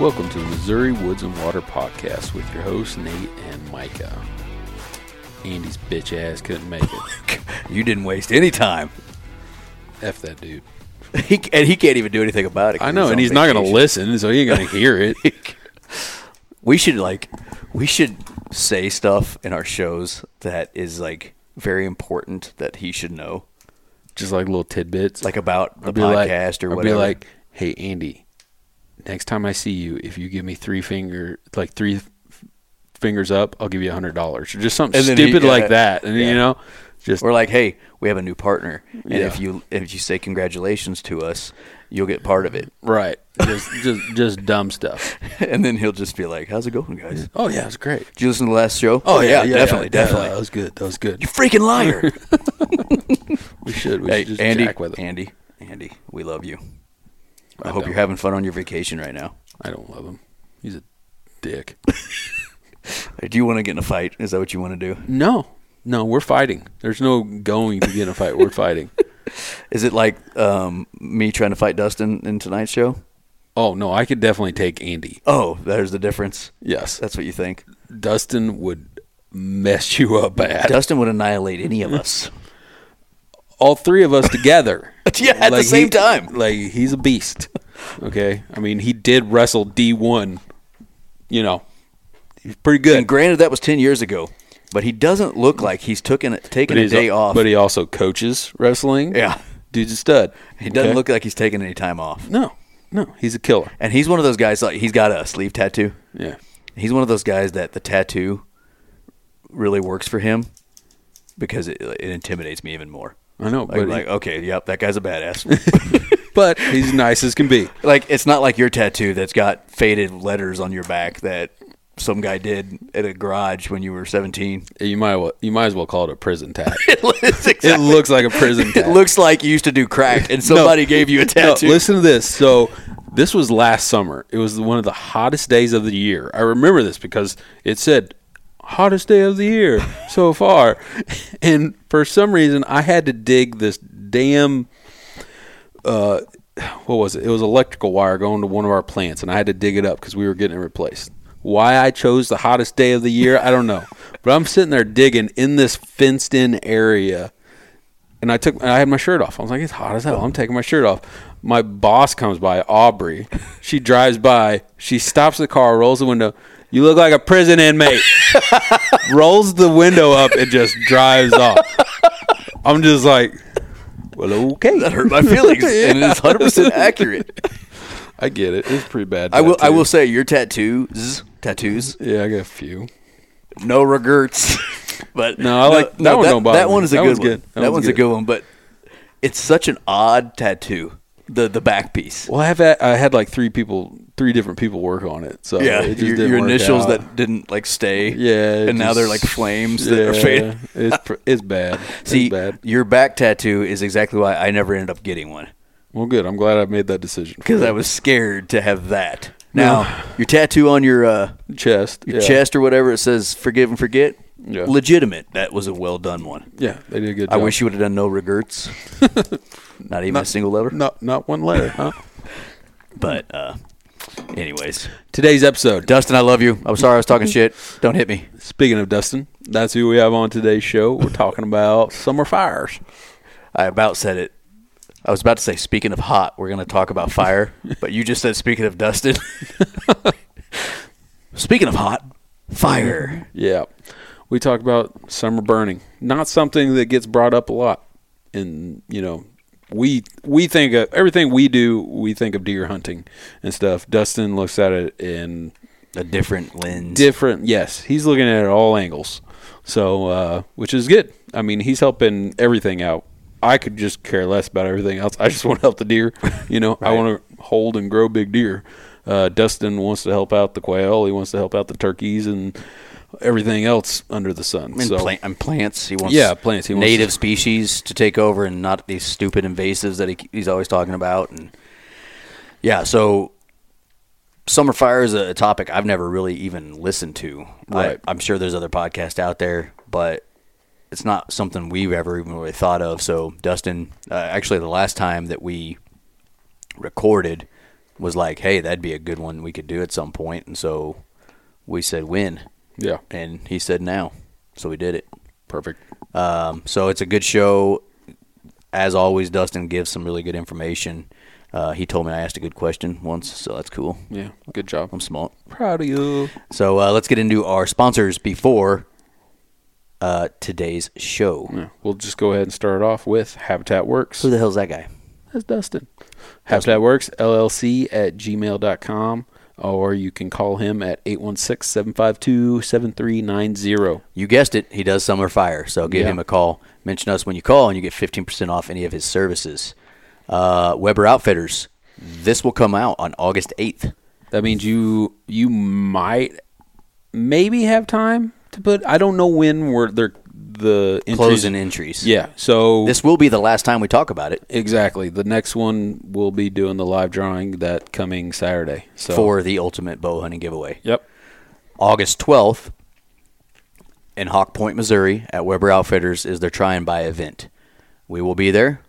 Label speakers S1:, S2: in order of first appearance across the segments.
S1: Welcome to the Missouri Woods and Water Podcast with your hosts, Nate and Micah. Andy's bitch ass couldn't make it.
S2: You didn't waste any time.
S1: F that dude.
S2: He, and he can't even do anything about it.
S1: I know, and he's not going to listen, so he ain't going to hear it.
S2: We should like, we should say stuff in our shows that is like very important that he should know,
S1: Just like little tidbits.
S2: like about the
S1: I'll be like-
S2: podcast or
S1: I'll
S2: whatever.
S1: be like, hey, Andy, next time I see you, if you give me three finger, like three f- fingers up, I'll give you a hundred dollars, or just something
S2: then he-
S1: stupid
S2: yeah,
S1: like that. And
S2: yeah.
S1: you know, just
S2: We're like, hey, we have a new partner, and
S1: Yeah.
S2: if you if you say congratulations to us, you'll get part of it.
S1: right, just just just dumb stuff.
S2: and then he'll just be like, "How's it going, guys?
S1: Oh yeah, it's great.
S2: Did you listen to the last show?
S1: Oh yeah,
S2: definitely,
S1: yeah,
S2: definitely.
S1: That was good. That was good.
S2: you freaking liar!
S1: We should. We
S2: hey,
S1: should just
S2: Andy,
S1: with him.
S2: Andy, Andy, we love you. I,
S1: I
S2: hope you're having fun on your vacation right now.
S1: I don't love him. He's a dick.
S2: Do you want to get in a fight? Is that what you want to do?
S1: no, no, we're fighting. There's no going to get in a fight. We're fighting.
S2: Is it like um, me trying to fight Dustin in tonight's show?
S1: Oh no, I could definitely take Andy.
S2: Oh, there's the difference.
S1: Yes,
S2: That's what you think.
S1: Dustin would mess you up bad.
S2: Dustin would annihilate any of us.
S1: All three of us together.
S2: Yeah, at the same
S1: he-
S2: time.
S1: Like he's a beast. Okay, I mean he did wrestle D one. You know, he's pretty good.
S2: And granted, that was ten years ago, but he doesn't look like he's taken taken a day off.
S1: But he also coaches wrestling.
S2: Yeah.
S1: dude's a stud.
S2: he doesn't
S1: Okay?
S2: look like he's taking any time off.
S1: No, no, he's a killer.
S2: And he's one of those guys. Like he's got a sleeve tattoo.
S1: Yeah.
S2: He's one of those guys that the tattoo really works for him because it, it intimidates me even more.
S1: I know,
S2: Like,
S1: but
S2: like okay, yep, that guy's a badass.
S1: but he's nice as can be.
S2: like it's not like your tattoo that's got faded letters on your back that some guy did at a garage when you were 17.
S1: You might well, you might as well call it a prison tat. It
S2: exactly-
S1: looks like a prison
S2: It looks like you used to do crack and somebody gave you a
S1: No,
S2: tattoo.
S1: listen to this. So this was last summer. It was one of the hottest days of the year. I remember this because it said hottest day of the year so far. And for some reason I had to dig this damn uh what was it? It was electrical wire going to one of our plants and I had to dig it up because we were getting it replaced. Why I chose the hottest day of the year, I don't know. But I'm sitting there digging in this fenced in area and I took I had my shirt off. I was like, it's hot as hell. I'm taking my shirt off. My boss comes by, Aubrey. She drives by. She stops the car, rolls the window. You look like a prison inmate. rolls the window up and just drives off. I'm just like, well, okay.
S2: that hurt my feelings, and it's 100 percent accurate.
S1: I get it. It's pretty bad.
S2: I will. I will say your tattoos, tattoos,
S1: Yeah, I got a few.
S2: no regrets. but
S1: No, I like- that one
S2: that, that one is a
S1: That
S2: good
S1: one's
S2: one.
S1: good. That
S2: That,
S1: one's
S2: one's a
S1: good.
S2: good one. But it's such an odd tattoo. The the back piece.
S1: Well, I have had, I had like three people, three different people work on it. So
S2: yeah,
S1: it just
S2: your, your initials
S1: out.
S2: that didn't like stay.
S1: Yeah,
S2: and now they're like flames that are
S1: yeah,
S2: faded.
S1: It's pr- it's bad.
S2: See,
S1: it's bad.
S2: your back tattoo is exactly why I never ended up getting one
S1: Well, good. I'm glad I made that decision
S2: because I was scared to have that. Now, your tattoo on your uh,
S1: chest,
S2: your
S1: yeah.
S2: chest or whatever it says "forgive and forget."
S1: Yeah.
S2: Legitimate. That was a well done one.
S1: Yeah, they did a good.
S2: I wish you would have done no regrets. Not even a single letter.
S1: not not one letter, huh?
S2: But uh, anyways,
S1: Today's episode.
S2: Dustin, I love you. I'm sorry I was talking shit. Don't hit me.
S1: Speaking of Dustin, that's who we have on today's show. We're talking about summer fires.
S2: I about said it. I was about to say, speaking of hot, we're going to talk about fire, but you just said, speaking of Dustin. speaking of hot, fire.
S1: Yeah, we talk about summer burning. Not something that gets brought up a lot in you know we we think of everything we do. We think of deer hunting and stuff. Dustin looks at it in
S2: A different lens.
S1: different. Yes, he's looking at it at all angles. So, uh, which is good. I mean, he's helping everything out. I could just care less about everything else. I just want to help the deer. You know, I want to hold and grow big deer. Uh, Dustin wants to help out the quail. He wants to help out the turkeys and everything else under the sun.
S2: and,
S1: so,
S2: plant, and plants. He wants
S1: Yeah, plants. He wants
S2: native
S1: to-
S2: species to take over and not these stupid invasives that he, he's always talking about. And yeah, so summer fire is a topic I've never really even listened to.
S1: Right.
S2: I, I'm sure there's other podcasts out there, but it's not something we've ever even really thought of. So Dustin, uh, actually, the last time that we recorded was like, hey, that'd be a good one we could do at some point," point, and so we said when,
S1: yeah,
S2: and he said now, so we did it.
S1: perfect.
S2: Um, so it's a good show. As always, Dustin gives some really good information. Uh, he told me I asked a good question once, so that's cool.
S1: Yeah, good job.
S2: I'm smart.
S1: proud of you.
S2: So uh, let's get into our sponsors before uh, today's show.
S1: Yeah, we'll just go ahead and start off with Habitat Works.
S2: Who the hell's that guy?
S1: That's Dustin. Habitat Works, LLC at gmail.com, or you can call him at 816 752 7390.
S2: You guessed it. He does summer fire. So give
S1: Yeah.
S2: him a call. Mention us when you call, and you get 15% off any of his services. Uh, Weber Outfitters. This will come out on August 8th.
S1: That means you you might maybe have time to put. I don't know when we're they're the entries-
S2: Closing entries.
S1: Yeah, so
S2: This will be the last time we talk about it
S1: exactly the next one we'll be doing the live drawing that coming Saturday. So
S2: for the Ultimate Bow Hunting Giveaway.
S1: yep,
S2: August 12th in Hawk Point, Missouri at Weber Outfitters is their try and buy event. We will be there.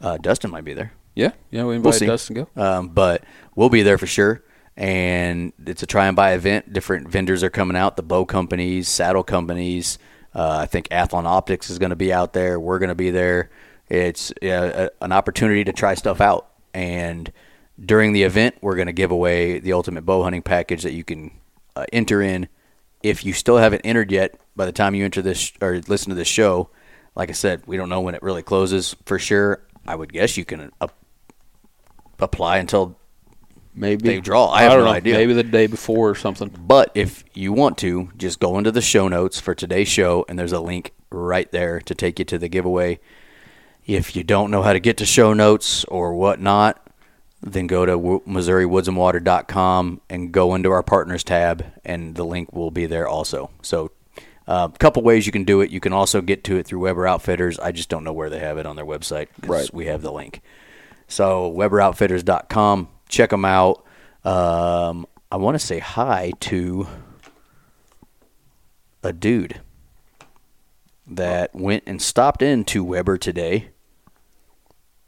S2: Uh, Dustin might be there.
S1: yeah, yeah. We
S2: We'll
S1: invite. Dustin go.
S2: Um, but we'll be there for sure. And it's a try and buy event. Different vendors are coming out the bow companies, saddle companies. Uh, I think Athlon Optics is going to be out there. We're going to be there. It's uh, an opportunity to try stuff out. And during the event, we're going to give away the ultimate bow hunting package that you can uh, enter in. If you still haven't entered yet, by the time you enter this or listen to this show, like I said, we don't know when it really closes for sure. I would guess you can uh, apply until
S1: Maybe
S2: they draw. I have
S1: don't
S2: no
S1: know.
S2: idea.
S1: Maybe the day before or something.
S2: But if you want to, just go into the show notes for today's show, and there's a link right there to take you to the giveaway. If you don't know how to get to show notes or whatnot, then go to wo- MissouriWoodsandWater.com and go into our partners tab, and the link will be there also. So, a couple ways you can do it. You can also get to it through Weber Outfitters. I just don't know where they have it on their website
S1: Right.
S2: we have the link. So WeberOutfitters.com. Check them out. Um, I want to say hi to a dude that went and stopped into Weber today.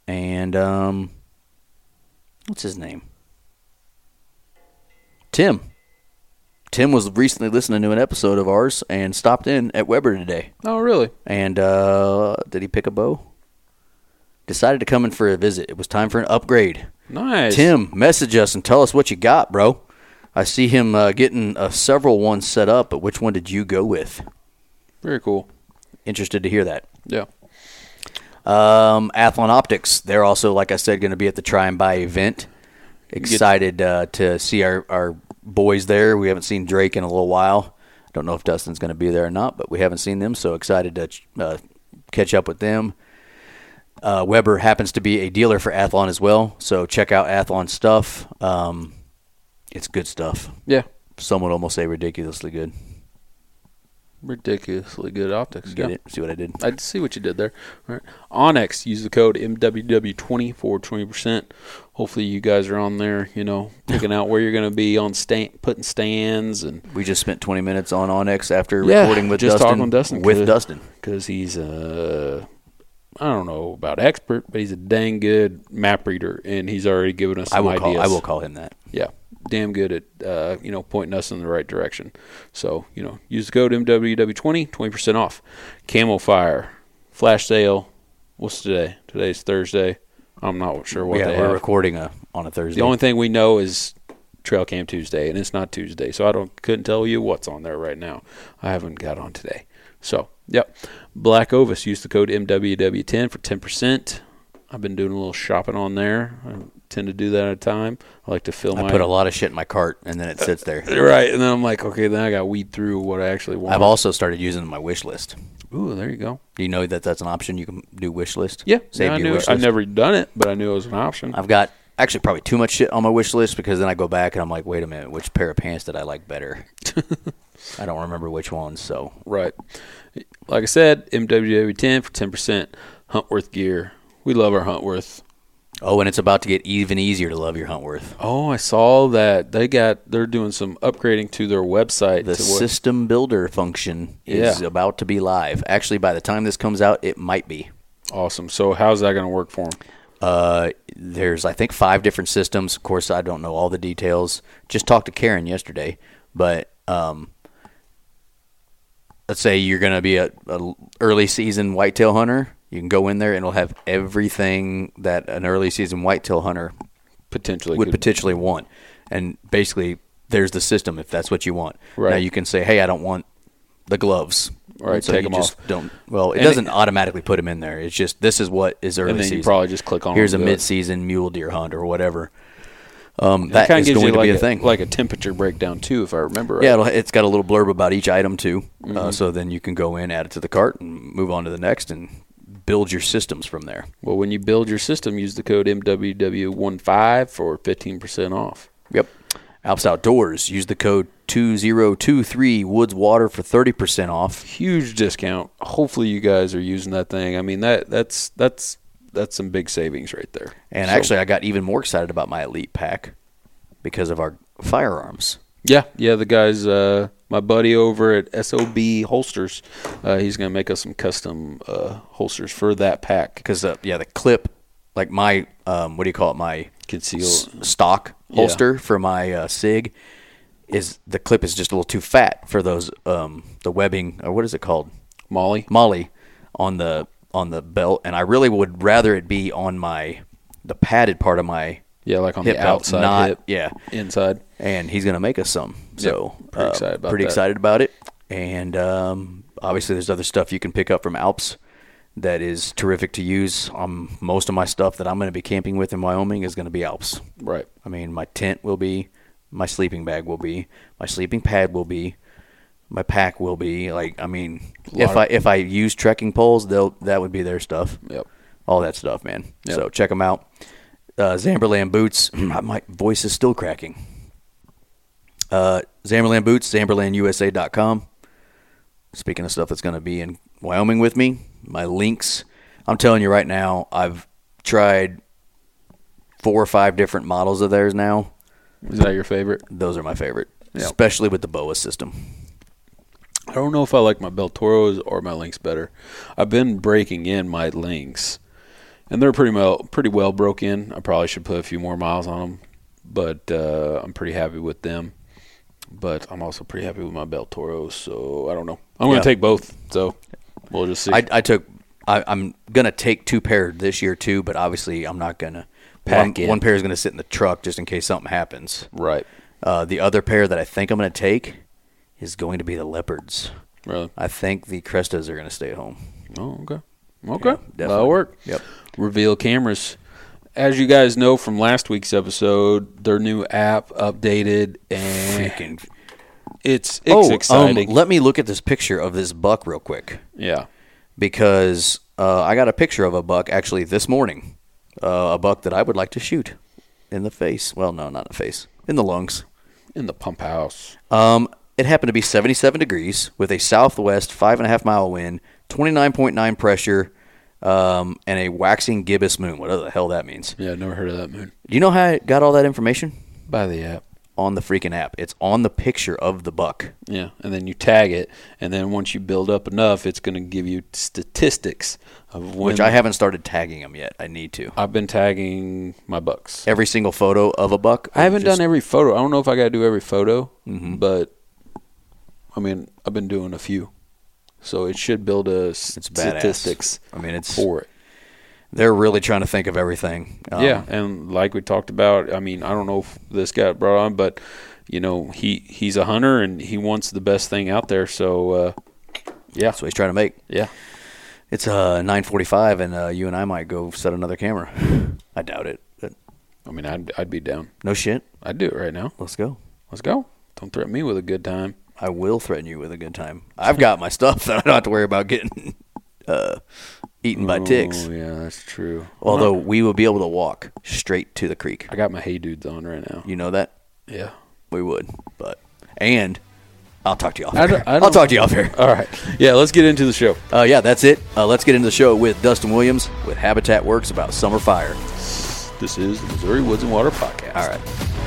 S2: And um, what's his name? Tim. Tim was recently listening to an episode of ours and stopped in at Weber today.
S1: Oh, really?
S2: And uh, did he pick a bow? Decided to come in for a visit. It was time for an upgrade.
S1: Nice.
S2: Tim, message us and tell us what you got, bro. I see him uh, getting uh, several ones set up, but which one did you go with?
S1: Very cool.
S2: Interested to hear that.
S1: Yeah.
S2: Um, Athlon Optics, they're also, like I said, going to be at the Try and Buy event. Excited uh, to see our, our boys there. We haven't seen Drake in a little while. I Don't know if Dustin's going to be there or not, but we haven't seen them, so excited to uh, catch up with them. Uh, Weber happens to be a dealer for Athlon as well, so check out Athlon stuff. Um, it's good stuff.
S1: Yeah.
S2: Some would almost say ridiculously good.
S1: Ridiculously good optics.
S2: Get
S1: yeah.
S2: it? See what I did?
S1: I see what you did there. All right. onX, use the code MWW20 for 20%. Hopefully, you guys are on there, you know, picking out where you're going to be on stand, putting stands and
S2: We just spent 20 minutes on onX after
S1: Yeah,
S2: recording with
S1: just
S2: Dustin.
S1: talking with Dustin,
S2: With
S1: 'cause-
S2: Dustin.
S1: because he's a, I don't know about expert, but he's a dang good map reader, and he's already given us
S2: I
S1: some
S2: will call.
S1: ideas.
S2: I will call him that.
S1: yeah, damn good at uh, you know pointing us in the right direction. So you know, use the code MWW20, twenty percent off. Camofire, flash sale. What's today? Today's Thursday. I'm not sure what
S2: yeah,
S1: they
S2: we're
S1: have.
S2: recording a, on a Thursday.
S1: The only thing we know is Trail Cam Tuesday, and it's not Tuesday, so I don't couldn't tell you what's on there right now. I haven't got on today. So, yep. Black Ovis. Use the code MWW10 for 10%. I've been doing a little shopping on there. I tend to do that at a time. I like to fill my.
S2: I
S1: my
S2: put a lot of shit in my cart and then it uh, sits there.
S1: right, and then I'm like, okay, then I got to weed through what I actually want.
S2: I've also started using my wish list.
S1: Ooh, there you go.
S2: Do you know that that's an option? You can do wish list.
S1: Yeah,
S2: save
S1: I
S2: your
S1: knew.
S2: wish
S1: it. I've never done it, but I knew it was an option.
S2: I've got actually probably too much shit on my wish list because then I go back and I'm like, wait a minute, which pair of pants did I like better? I don't remember which ones. So
S1: Right. Like I said, MWW10 for 10% Huntworth gear. We love our Huntworth.
S2: oh, and it's about to get even easier to love your Huntworth.
S1: Oh, I saw that they got they're doing some upgrading to their website.
S2: The system builder function is
S1: Yeah.
S2: about to be live. Actually, by the time this comes out, it might be.
S1: awesome. So how's that going to work for them?
S2: Uh, there's I think five different systems. Of course, I don't know all the details. Just talked to Karen yesterday, but um, let's say you're going to be a, a early season whitetail hunter. You can go in there and it'll have everything that an early season whitetail hunter
S1: Potentially
S2: would
S1: could-
S2: potentially want. And basically, there's the system if that's what you want.
S1: Right.
S2: Now you can say, "Hey, I don't want the gloves."
S1: Right,
S2: And so
S1: take
S2: you
S1: 'em
S2: just
S1: off.
S2: Don't. Well, it
S1: And
S2: doesn't
S1: it-
S2: automatically put them in there. It's just this is what is early
S1: and then
S2: season.
S1: you probably just click on
S2: Here's a
S1: them
S2: mid-season mule deer hunt or whatever. Um, that
S1: gives
S2: going
S1: you
S2: to
S1: like
S2: be a thing.
S1: like a temperature breakdown too, if I remember right.
S2: yeah, it'll, it's got a little blurb about each item too.
S1: Mm-hmm.
S2: Uh, so then you can go in, add it to the cart, and move on to the next, and build your systems from there.
S1: Well, when you build your system, use the code MWW15 for 15% off.
S2: Yep. Alps Outdoorz. Use the code 2023 Woods Water for 30% off.
S1: Huge discount. Hopefully you guys are using that thing. I mean that that's that's that's some big savings right there.
S2: And
S1: So-
S2: actually, I got even more excited about my Elite Pack because of our firearms.
S1: Yeah, yeah. The guys, uh, my buddy over at SOB Holsters, uh, he's gonna make us some custom uh, holsters for that pack.
S2: Because, uh, yeah, the clip, like my, um, what do you call it? My
S1: Conceal.
S2: s- stock
S1: Yeah.
S2: holster for my uh, SIG is the clip is just a little too fat for those, um, the webbing, or what is it called?
S1: MOLLE.
S2: MOLLE on the on the belt, and I really would rather it be on my the padded part of my
S1: Yeah, like on
S2: hip
S1: the outside
S2: not
S1: hip,
S2: yeah.
S1: inside.
S2: And he's gonna make us some. So
S1: pretty
S2: uh,
S1: excited about
S2: pretty excited about it. And um, obviously, there's other stuff you can pick up from Alps that is terrific to use. Um, most of my stuff that I'm to be camping with in Wyoming is to be Alps.
S1: Right.
S2: I mean, my tent will be, my sleeping bag will be, my sleeping pad will be, my pack will be. Like, I mean, if I if I use trekking poles, they'll that would be their stuff.
S1: Yep.
S2: All that stuff, man.
S1: Yep.
S2: So check them out. Uh, Zamberlan boots. my voice is still cracking. Uh, Zamberlan boots. ZamberlanUSA.com. Speaking of stuff that's going to be in Wyoming with me, my Lynx. I'm telling you right now, I've tried four or five different models of theirs now.
S1: Is that your favorite?
S2: Those are my favorite,
S1: Yep.
S2: especially with the BOA system.
S1: I don't know if I like my Baltoros or my Lynx better. I've been breaking in my Lynx, and they're pretty well pretty well broke in. I probably should put a few more miles on them, but uh, I'm pretty happy with them. But I'm also pretty happy with my Baltoros, so I don't know. I'm
S2: Yeah.
S1: gonna take both, so we'll just see.
S2: I, I took. I, I'm gonna take two pair this year too, but obviously I'm not gonna.
S1: Pack
S2: one, one pair is gonna sit in the truck just in case something happens.
S1: right,
S2: Uh, the other pair that I think I'm gonna take is going to be the leopards.
S1: really.
S2: I think the Crestas are gonna stay at home.
S1: Oh, okay, okay,
S2: definitely.
S1: that'll work.
S2: Yep.
S1: Reveal cameras. As you guys know from last week's episode, their new app updated and
S2: Freaking.
S1: it's it's
S2: Oh,
S1: exciting.
S2: Um, let me look at this picture of this buck real quick
S1: yeah.
S2: because uh, I got a picture of a buck actually this morning. Uh, a buck that I would like to shoot in the face. Well, no, not in the face. In the lungs.
S1: in the pump house.
S2: Um, it happened to be 77 degrees with a southwest five and a half mile wind, 29.9 pressure, um, and a waxing gibbous moon. Whatever the hell that means.
S1: Yeah, I've never heard of that moon.
S2: Do you know how I got all that information?
S1: By the app.
S2: On the freaking app. It's on the picture of the buck.
S1: Yeah, and then you tag it, and then once you build up enough, it's going to give you statistics of when.
S2: Which I haven't started tagging them yet. I need to.
S1: I've been tagging my bucks.
S2: Every single photo of a buck.
S1: I haven't
S2: Just-
S1: done every photo. I don't know if I got to do every photo,
S2: Mhm.
S1: but I mean, I've been doing a few, so it should build a
S2: It's badass.
S1: statistics
S2: I mean, it's
S1: for it.
S2: they're really trying to think of everything. Um,
S1: yeah, and like we talked about, I mean, I don't know if this got brought on, but you know, he he's a hunter and he wants the best thing out there. So, uh, yeah,
S2: That's what he's trying to make.
S1: yeah,
S2: It's uh 9:45, and uh, you and I might go set another camera. I doubt it, but
S1: I mean, I'd I'd be down.
S2: no shit.
S1: I'd do it right now.
S2: Let's go.
S1: Let's go. Don't threaten me with a good time.
S2: I will threaten you with a good time. I've got my stuff that I don't have to worry about getting uh, eaten by ticks.
S1: Oh yeah, that's true.
S2: Although we will be able to walk straight to the creek.
S1: I got my hey dudes on right now.
S2: You know that
S1: Yeah.
S2: we would, but and I'll talk to you off.
S1: I don't- I
S2: I'll
S1: don't-
S2: talk to you off here.
S1: All right. Yeah, let's get into the show.
S2: Uh, yeah, that's it. Uh, let's get into the show with Dustin Williams with Habitat Works about summer fire.
S1: This is the Missouri Woods and Water Podcast.
S2: All right.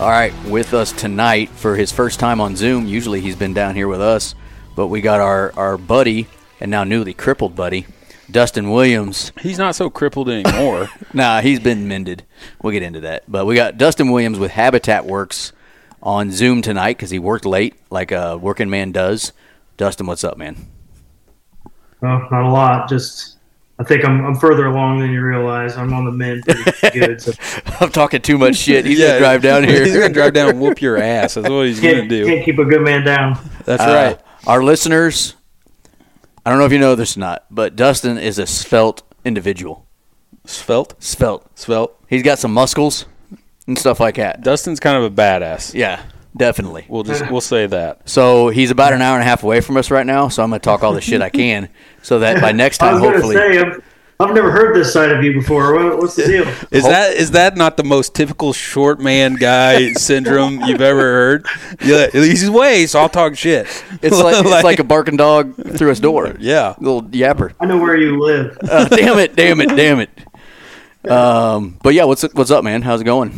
S2: All right, with us tonight for his first time on Zoom. Usually he's been down here with us, but we got our, our buddy and now newly crippled buddy, Dustin Williams.
S1: He's not so crippled anymore.
S2: Nah, he's been mended. We'll get into that. But we got Dustin Williams with Habitat Works on Zoom tonight because he worked late like a working man does. Dustin, what's up, man?
S3: Well, not a lot. Just I think I'm I'm further along than you realize. I'm on the mend pretty good. So
S2: I'm talking too much shit. He's gonna drive down here.
S1: he's gonna drive down and whoop your ass. That's what he's gonna do.
S3: can't keep a good man down.
S1: That's
S2: Uh,
S1: right.
S2: Our listeners, I don't know if you know this or not, but Dustin is a svelte individual.
S1: Svelte.
S2: Svelte.
S1: Svelte.
S2: He's got some muscles and stuff like that.
S1: Dustin's kind of a badass.
S2: Yeah, definitely.
S1: We'll just we'll say that.
S2: So he's about an hour and a half away from us right now. So I'm going to talk all the shit I can, so that by next
S3: I
S2: time,
S3: was going
S2: hopefully,
S3: say I've, I've never heard this side of you before. What, what's the deal?
S1: Is that is that not the most typical short man guy syndrome you've ever heard? Yeah, he's way, so I'll talk shit.
S2: it's like, it's like a barking dog through his door.
S1: yeah.
S2: little yapper.
S3: I know where you live.
S2: Uh, damn it! Damn it! Damn it! Um, but yeah, what's what's up, man? How's it going?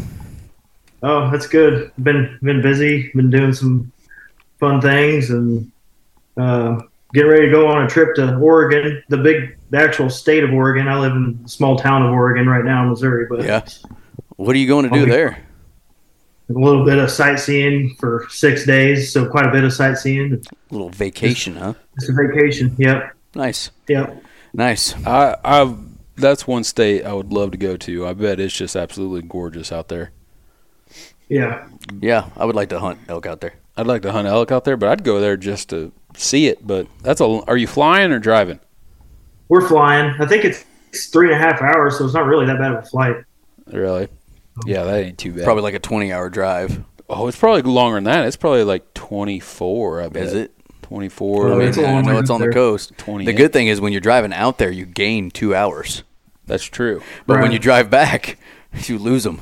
S3: Oh, that's good. Been been busy. Been doing some fun things and uh, getting ready to go on a trip to Oregon, the big, the actual state of Oregon. I live in a small town of Oregon right now, in Missouri, but
S2: Yeah. What are you going to do there?
S3: a little bit of sightseeing for six days. So quite a bit of sightseeing.
S2: A little vacation, huh?
S3: It's a vacation. Yep.
S2: Nice,
S3: Yep.
S2: nice.
S1: I I that's one state I would love to go to. I bet it's just absolutely gorgeous out there.
S3: Yeah.
S2: Yeah, I would like to hunt elk out there.
S1: I'd like to hunt elk out there, but I'd go there just to see it. But that's a. Are you flying or driving?
S3: We're flying. I think it's, it's three and a half hours, so it's not really that bad of a flight.
S1: Really? Yeah, that ain't too bad.
S2: Probably like a 20 hour drive.
S1: Oh, it's probably longer than that. It's probably like twenty four. I bet.
S2: Is it?
S1: twenty four?
S3: Oh,
S2: I mean,
S3: it's a
S2: I
S3: long
S2: know
S3: way
S2: it's on the coast.
S1: 28.
S2: The good thing is when you're driving out there, you gain two hours.
S1: That's true.
S2: But when you drive back, you lose them.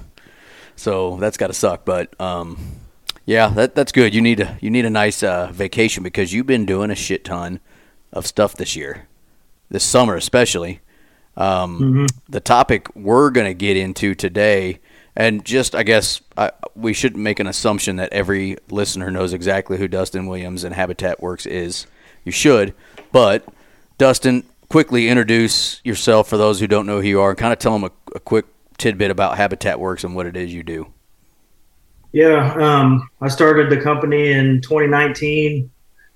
S2: So that's got to suck. But um, yeah, that that's good. You need a you need a nice uh, vacation because you've been doing a shit ton of stuff this year, this summer especially. Um, The topic we're going to get into today, and just I guess I, we shouldn't make an assumption that every listener knows exactly who Dustin Williams and Habitat Works is. You should, but Dustin, quickly introduce yourself for those who don't know who you are, and kind of tell them a, a quick tidbit about Habitat Works and what it is you do.
S3: Yeah. Um, I started the company in 2019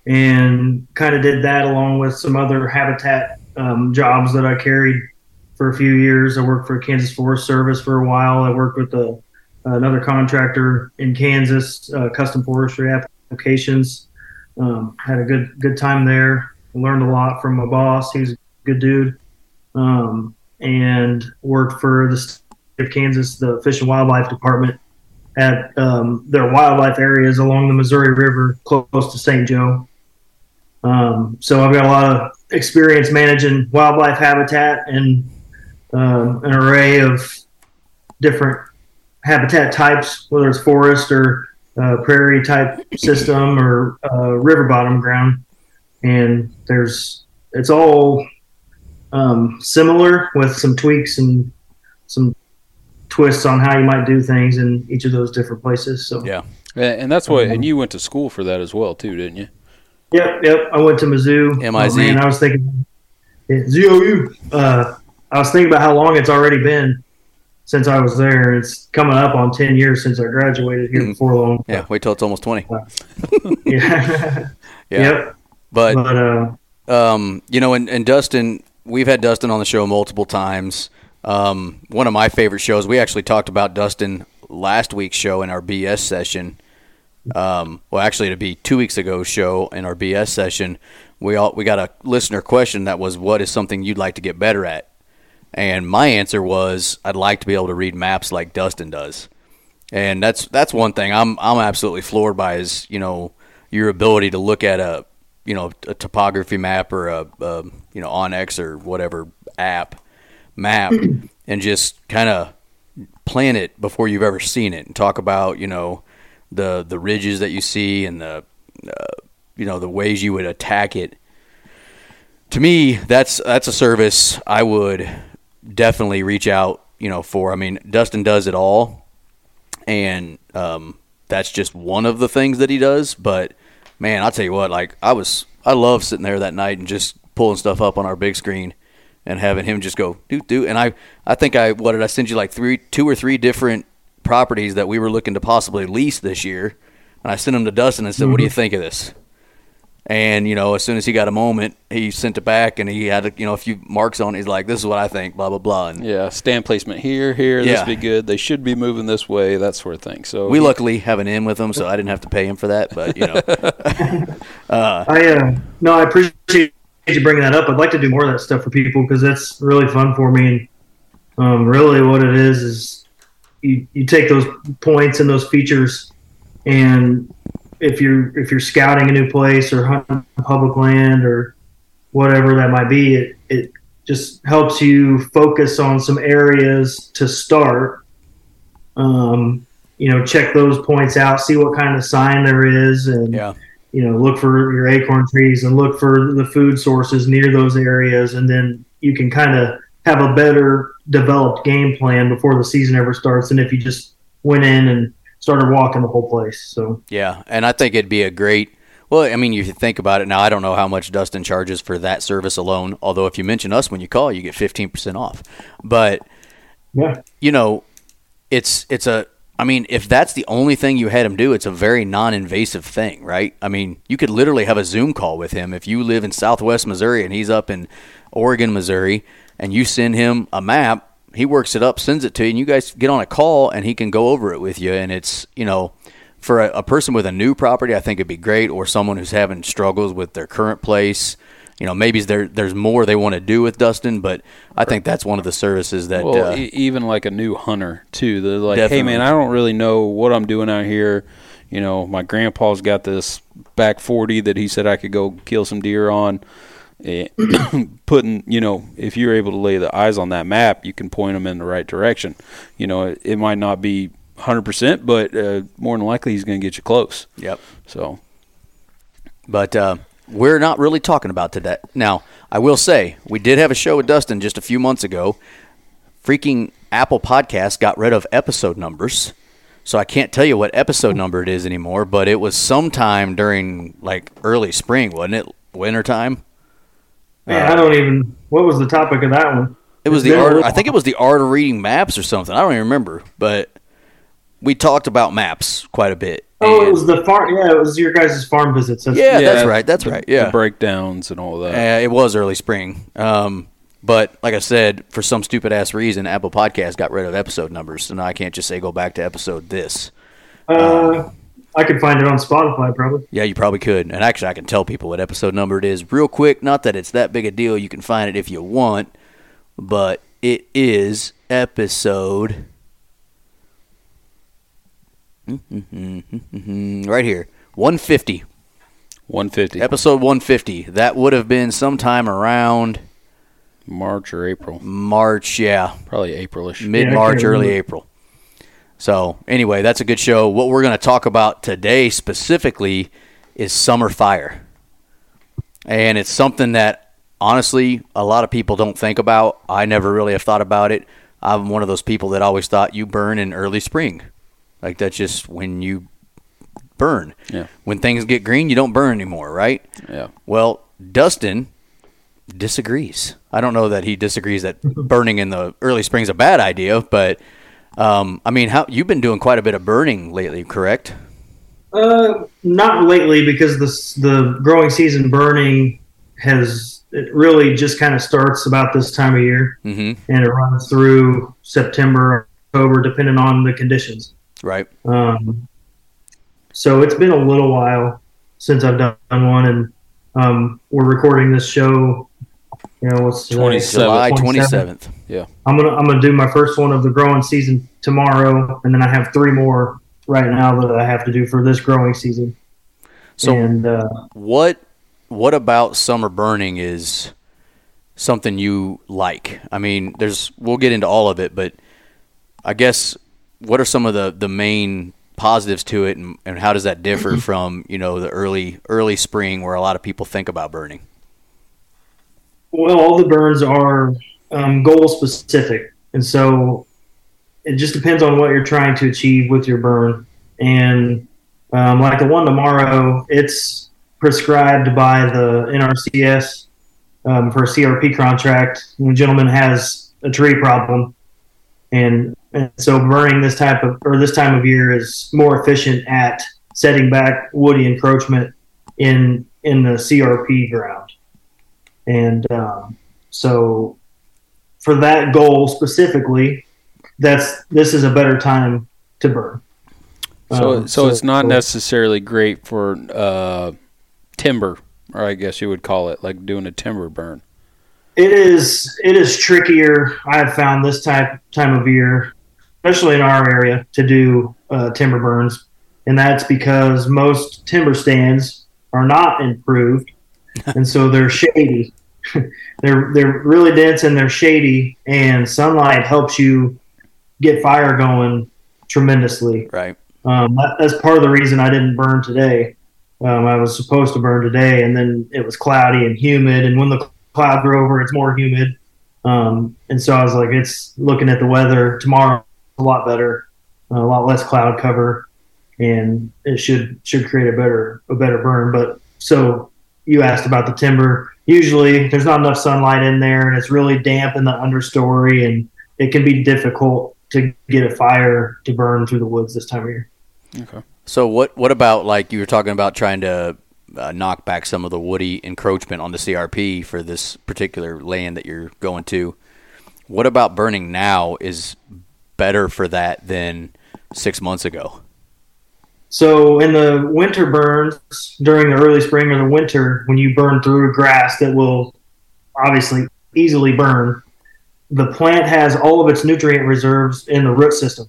S3: and kind of did that along with some other habitat um, jobs that I carried for a few years. I worked for Kansas Forest Service for a while. I worked with a, another contractor in Kansas, uh, custom forestry applications. Um, had a good good time there. Learned a lot from my boss. He's a good dude. Um, and worked for the state of Kansas, the Fish and Wildlife Department at um, their wildlife areas along the Missouri River, close to St. Joe. Um, so I've got a lot of experience managing wildlife habitat and um, an array of different habitat types, whether it's forest or uh, prairie type system or uh, river bottom ground. And there's it's all um, similar with some tweaks and some twists on how you might do things in each of those different places. So
S2: Yeah.
S1: And that's what. And you went to school for that as well, too, didn't you?
S3: Yep, yep. I went to Mizzou.
S2: MIZ.
S3: Oh, man, I was thinking yeah, ZOU. Uh, I was thinking about how long it's already been since I was there. It's coming up on ten years since I graduated here
S2: Mhm.
S3: before long.
S2: Yeah, wait till it's almost 20.
S3: yeah.
S2: Yeah.
S3: Yep.
S2: But
S3: But uh,
S2: um, you know, and, and Dustin, we've had Dustin on the show multiple times. Um, one of my favorite shows. We actually talked about Dustin last week's show in our BS session. Um, well, actually, to be two weeks ago show in our BS session, we all we got a listener question that was, "What is something you'd like to get better at?" And my answer was, "I'd like to be able to read maps like Dustin does." And that's that's one thing I'm I'm absolutely floored by is you know your ability to look at a you know a topography map or a, a you know onX or whatever app map and just kind of plan it before you've ever seen it and talk about you know the the ridges that you see and the uh, you know the ways you would attack it. To me, that's that's a service I would definitely reach out you know for. I mean, Dustin does it all, and um, that's just one of the things that he does. But man, I'll tell you what, like I was, I love sitting there that night and just pulling stuff up on our big screen and having him just go do do. And I, I think I what did I send you like three, two or three different properties that we were looking to possibly lease this year, and I sent them to Dustin and said, "What do you think of this?" And you know, as soon as he got a moment, he sent it back, and he had you know a few marks on. it. He's like, "This is what I think." Blah blah blah. And
S1: Yeah, stand placement here, here.
S2: Yeah.
S1: This would be good. They should be moving this way. That sort of thing. So
S2: we luckily have an in with him, so I didn't have to pay him for that. But you know,
S3: I uh, no, I appreciate you bringing that up. I'd like to do more of that stuff for people because that's really fun for me. And um, really, what it is is you, you take those points and those features, and if you're if you're scouting a new place or hunting public land or whatever that might be, it it just helps you focus on some areas to start. Um, you know, check those points out, see what kind of sign there is, and
S2: yeah,
S3: you know, look for your acorn trees and look for the food sources near those areas, and then you can kind of have a better developed game plan before the season ever starts than if you just went in and started walking the whole place. So
S2: Yeah, and I think it'd be a great. Well, I mean, if you think about it now. I don't know how much Dustin charges for that service alone. Although, if you mention us when you call, you get fifteen percent off. But
S3: yeah,
S2: you know, it's it's a. I mean, if that's the only thing you had him do, it's a very non-invasive thing, right? I mean, you could literally have a Zoom call with him if you live in Southwest Missouri and he's up in Oregon, Missouri, and you send him a map. He works it up, sends it to you, and you guys get on a call, and he can go over it with you. And it's you know, for a, a person with a new property, I think it'd be great, or someone who's having struggles with their current place. You know, maybe there there's more they want to do with Dustin, but I think that's one of the services that.
S1: Well,
S2: uh,
S1: e- even like a new hunter too. They're like, hey man, I don't really know what I'm doing out here. You know, my grandpa's got this back forty that he said I could go kill some deer on. Eh, Putting, you know, if you're able to lay the eyes on that map, you can point them in the right direction. You know, it, it might not be 100%, but uh, more than likely he's going to get you close.
S2: yep.
S1: So,
S2: But uh, we're not really talking about today. Now, I will say, we did have a show with Dustin just a few months ago. Freaking Apple Podcast got rid of episode numbers. So I can't tell you what episode number it is anymore, but it was sometime during like early spring, wasn't it? Wintertime?
S3: man, I don't even. What was the topic of that one?
S2: It was the art. I think it was the art of reading maps or something. I don't even remember, but we talked about maps quite a bit.
S3: Oh, it was the farm. Yeah, it was your guys' farm visits. That's,
S2: yeah,
S1: Yeah,
S2: that's right. That's
S1: the-
S2: right. Yeah,
S1: the breakdowns and all that.
S2: Uh, it was early spring. Um, but like I said, for some stupid ass reason, Apple Podcast got rid of episode numbers, so now I can't just say go back to episode this.
S3: Uh, I could find it on Spotify probably.
S2: Yeah, you probably could. And actually, I can tell people what episode number it is real quick. Not that it's that big a deal. You can find it if you want, but it is episode. Mm-hmm. right here, 150.
S1: 150.
S2: Episode 150. That would have been sometime around
S1: March or April.
S2: March. Yeah,
S1: Probably Aprilish.
S2: Mid March,
S3: can't
S2: early. April. So anyway, that's a good show. What we're going to talk about today specifically is summer fire, and it's something that honestly a lot of people don't think about. I never really have thought about it. I'm one of those people that always thought you burn in early spring, like that's just when you burn.
S1: Yeah.
S2: When things get green, you don't burn anymore, right?
S1: Yeah.
S2: Well, Dustin disagrees. I don't know that he disagrees that burning in the early spring is a bad idea, but Um, I mean, how you've been doing quite a bit of burning lately, correct?
S3: Uh, not lately because the the growing season burning has it really just kind of starts about this time of year,
S2: Mm-hmm.
S3: and it runs through September, October, depending on the conditions.
S2: Right.
S3: Um, so it's been a little while since I've done one, and um, we're recording this show. You know, what's
S1: 27th.
S2: July
S3: 27th.
S2: twenty seventh.
S3: I'm gonna I'm gonna do my first one of the growing season tomorrow, and then I have three more right now that I have to do for this growing season.
S2: So
S3: and uh,
S2: what what about summer burning is something you like? I mean, there's we'll get into all of it, but I guess what are some of the the main positives to it, and, and how does that differ from you know the early early spring where a lot of people think about burning?
S3: well, all the burns are um, goal specific, and so it just depends on what you're trying to achieve with your burn. And um, like the one tomorrow, it's prescribed by the NRCS um, for a CRP contract. When a gentleman has a tree problem, and, and so burning this type of or this time of year is more efficient at setting back woody encroachment in in the CRP ground. And um, so, for that goal specifically, that's this is a better time to burn.
S1: So,
S3: Um,
S1: so it's not
S3: so-
S1: necessarily great for uh, timber, or I guess you would call it like doing a timber burn.
S3: It is it is trickier. I have found this type time of year, especially in our area, to do uh, timber burns, and that's because most timber stands are not improved, and so they're shady. they're they're really dense and they're shady, and sunlight helps you get fire going tremendously.
S2: Right.
S3: Um, that, that's part of the reason I didn't burn today. Um, I was supposed to burn today, and then it was cloudy and humid. And when the clouds are over, it's more humid. Um, and so I was like, it's looking at the weather tomorrow a lot better, a lot less cloud cover, and it should should create a better a better burn. But so you asked about the timber. Usually, there's not enough sunlight in there, and it's really damp in the understory, and it can be difficult to get a fire to burn through the woods this time of year. Okay.
S2: So what what about like you were talking about trying to uh, knock back some of the woody encroachment on the CRP for this particular land that you're going to? What about burning now is better for that than six months ago?
S3: So in the winter burns during the early spring or the winter, when you burn through grass that will obviously easily burn, the plant has all of its nutrient reserves in the root system.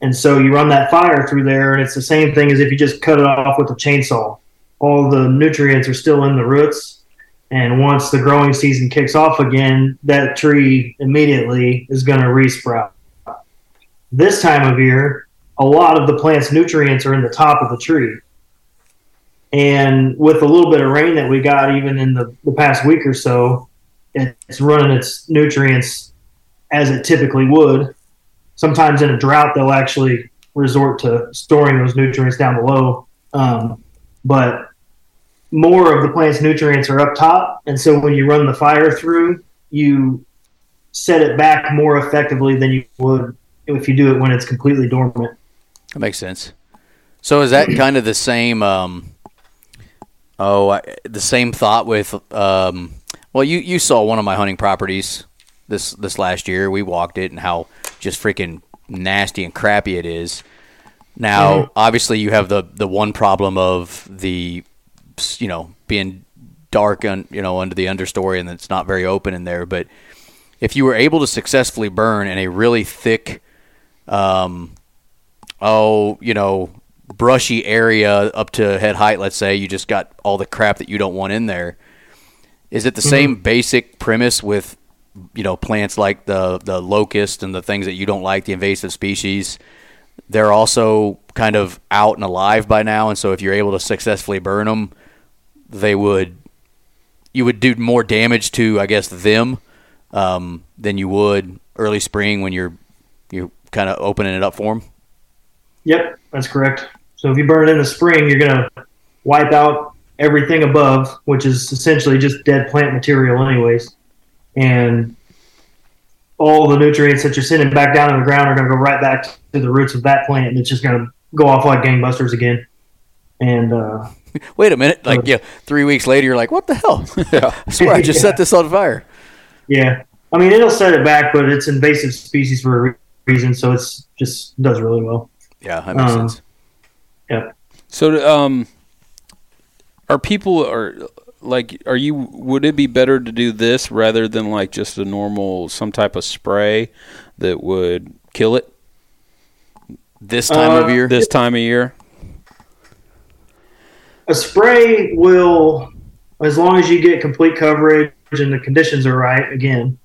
S3: And so you run that fire through there, and it's the same thing as if you just cut it off with a chainsaw. All the nutrients are still in the roots. And once the growing season kicks off again, that tree immediately is going to resprout. This time of year, a lot of the plant's nutrients are in the top of the tree. And with a little bit of rain that we got, even in the, the past week or so, it's running its nutrients as it typically would. Sometimes in a drought, they'll actually resort to storing those nutrients down below. Um, but more of the plant's nutrients are up top. And so when you run the fire through, you set it back more effectively than you would if you do it when it's completely dormant.
S2: That makes sense. So is that kind of the same? Um, oh, I, the same thought with. Um, well, you you saw one of my hunting properties this this last year. We walked it and how just freaking nasty and crappy it is. Now, obviously, you have the the one problem of the you know being dark and you know under the understory and it's not very open in there. But if you were able to successfully burn in a really thick um, oh, you know, brushy area up to head height, let's say, you just got all the crap that you don't want in there. Is it the same basic premise with, you know, plants like the the locust and the things that you don't like, the invasive species? They're also kind of out and alive by now, and so if you're able to successfully burn them, they would you would do more damage to, I guess, them um, than you would early spring when you're you're kind of opening it up for them.
S3: Yep, that's correct. So if you burn it in the spring, you're to wipe out everything above, which is essentially just dead plant material, anyways. And all the nutrients that you're sending back down in the ground are going to go right back to the roots of that plant, and it's just going to go off like gangbusters again. And uh,
S2: Wait a minute, like yeah, three weeks later, you're like, what the hell? I swear I just
S3: Yeah.
S2: set this on fire.
S3: yeah, I mean it'll set it back, but it's invasive species for a reason, so it's just does really well.
S2: Yeah, that makes
S3: Um,
S2: sense.
S1: So, um, are people are like, are you? Would it be better to do this rather than like just a normal some type of spray that would kill it
S2: This time of
S3: uh,
S2: year,
S1: this time of year?
S3: A spray will, as long as you get complete coverage and the conditions are right, again,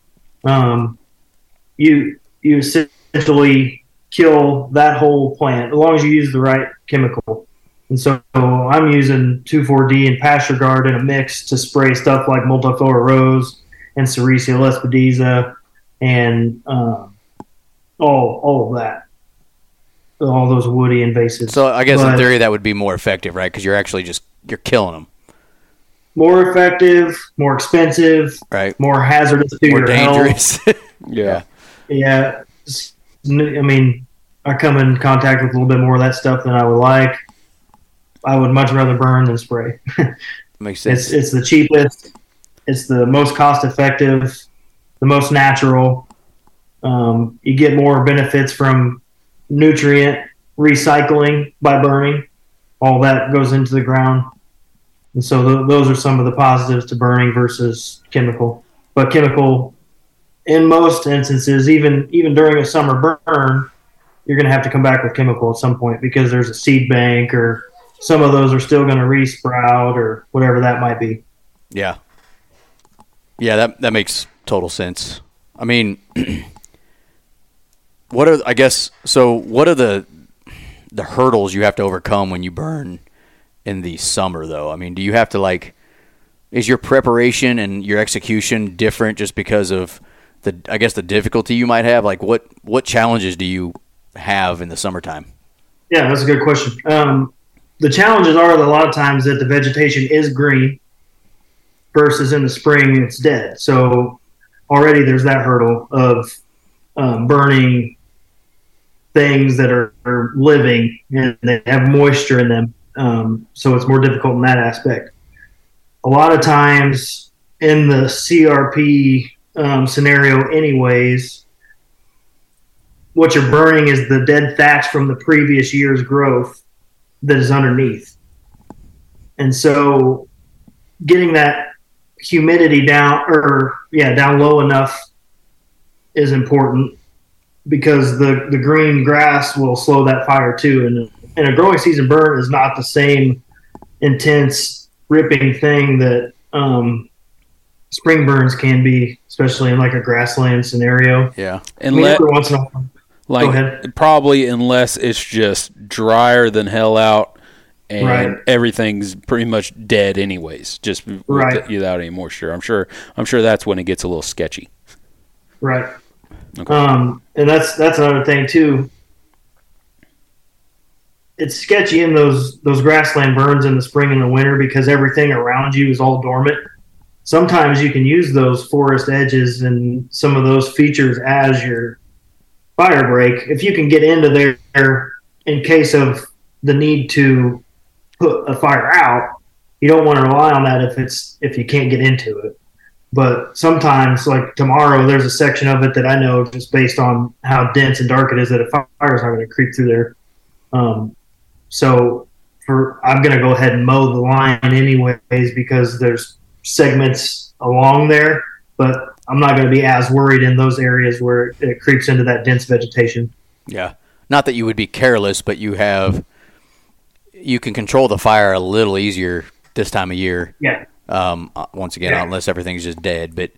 S3: um, you you essentially kill that whole plant as long as you use the right chemical. And so I'm using 2,4-D and PastureGard in a mix to spray stuff like Multiflora Rose and Sericea lespedeza and um, all all of that, all those woody invasives.
S2: so I guess in theory that would be more effective, right? Because you're actually just you're killing them,
S3: more effective, more expensive,
S2: right?
S3: more hazardous to
S2: More
S3: your health.
S1: Yeah.
S3: Yeah, I mean, I come in contact with a little bit more of that stuff than I would like. I would much rather burn than spray.
S2: makes sense.
S3: It's it's the cheapest, it's the most cost effective, the most natural. Um, you get more benefits from nutrient recycling by burning. All that goes into the ground, and so th- those are some of the positives to burning versus chemical. But chemical, in most instances, even even during a summer burn, you're going to have to come back with chemical at some point because there's a seed bank or some of those are still going to resprout or whatever that might be.
S2: Yeah. Yeah, that that makes total sense. I mean, what are I guess so? What are the the hurdles you have to overcome when you burn in the summer, though? I mean, do you have to like? Is your preparation and your execution different just because of the? I guess the difficulty you might have. Like, what what challenges do you have in the summertime?
S3: Yeah, that's a good question. Um, the challenges are that a lot of times that the vegetation is green versus in the spring it's dead. So already there's that hurdle of um, burning things that are, are living and they have moisture in them. Um, so it's more difficult in that aspect. A lot of times in the CRP um, scenario, anyways, what you're burning is the dead thatch from the previous year's growth that is underneath. And so getting that humidity down or yeah, down low enough is important because the, the green grass will slow that fire too. And, and a growing season burn is not the same intense ripping thing that um, spring burns can be, especially in like a grassland scenario.
S2: Yeah.
S3: I mean,
S1: Unless,
S3: every once in a while.
S1: like,
S3: ahead.
S1: probably unless it's just drier than hell out, and
S3: Right.
S1: everything's pretty much dead anyways, just
S3: Right.
S1: without any moisture. I'm sure. I'm sure that's when it gets a little sketchy.
S3: Right.
S1: Okay.
S3: Um, and that's that's another thing too. It's sketchy in those those grassland burns in the spring and the winter because everything around you is all dormant. Sometimes you can use those forest edges and some of those features as your fire break if you can get into there in case of the need to put a fire out. You don't want to rely on that if it's if you can't get into it but sometimes like tomorrow there's a section of it that i know just based on how dense and dark it is that a fire is not going to creep through there um, so for i'm going to go ahead and mow the line anyways because there's segments along there but i'm not going to be as worried in those areas where it creeps into that dense vegetation
S2: Yeah. Not that you would be careless, but you have you can control the fire a little easier this time of year.
S3: yeah
S2: Um, uh, once again,
S3: Yeah.
S2: unless everything's just dead, but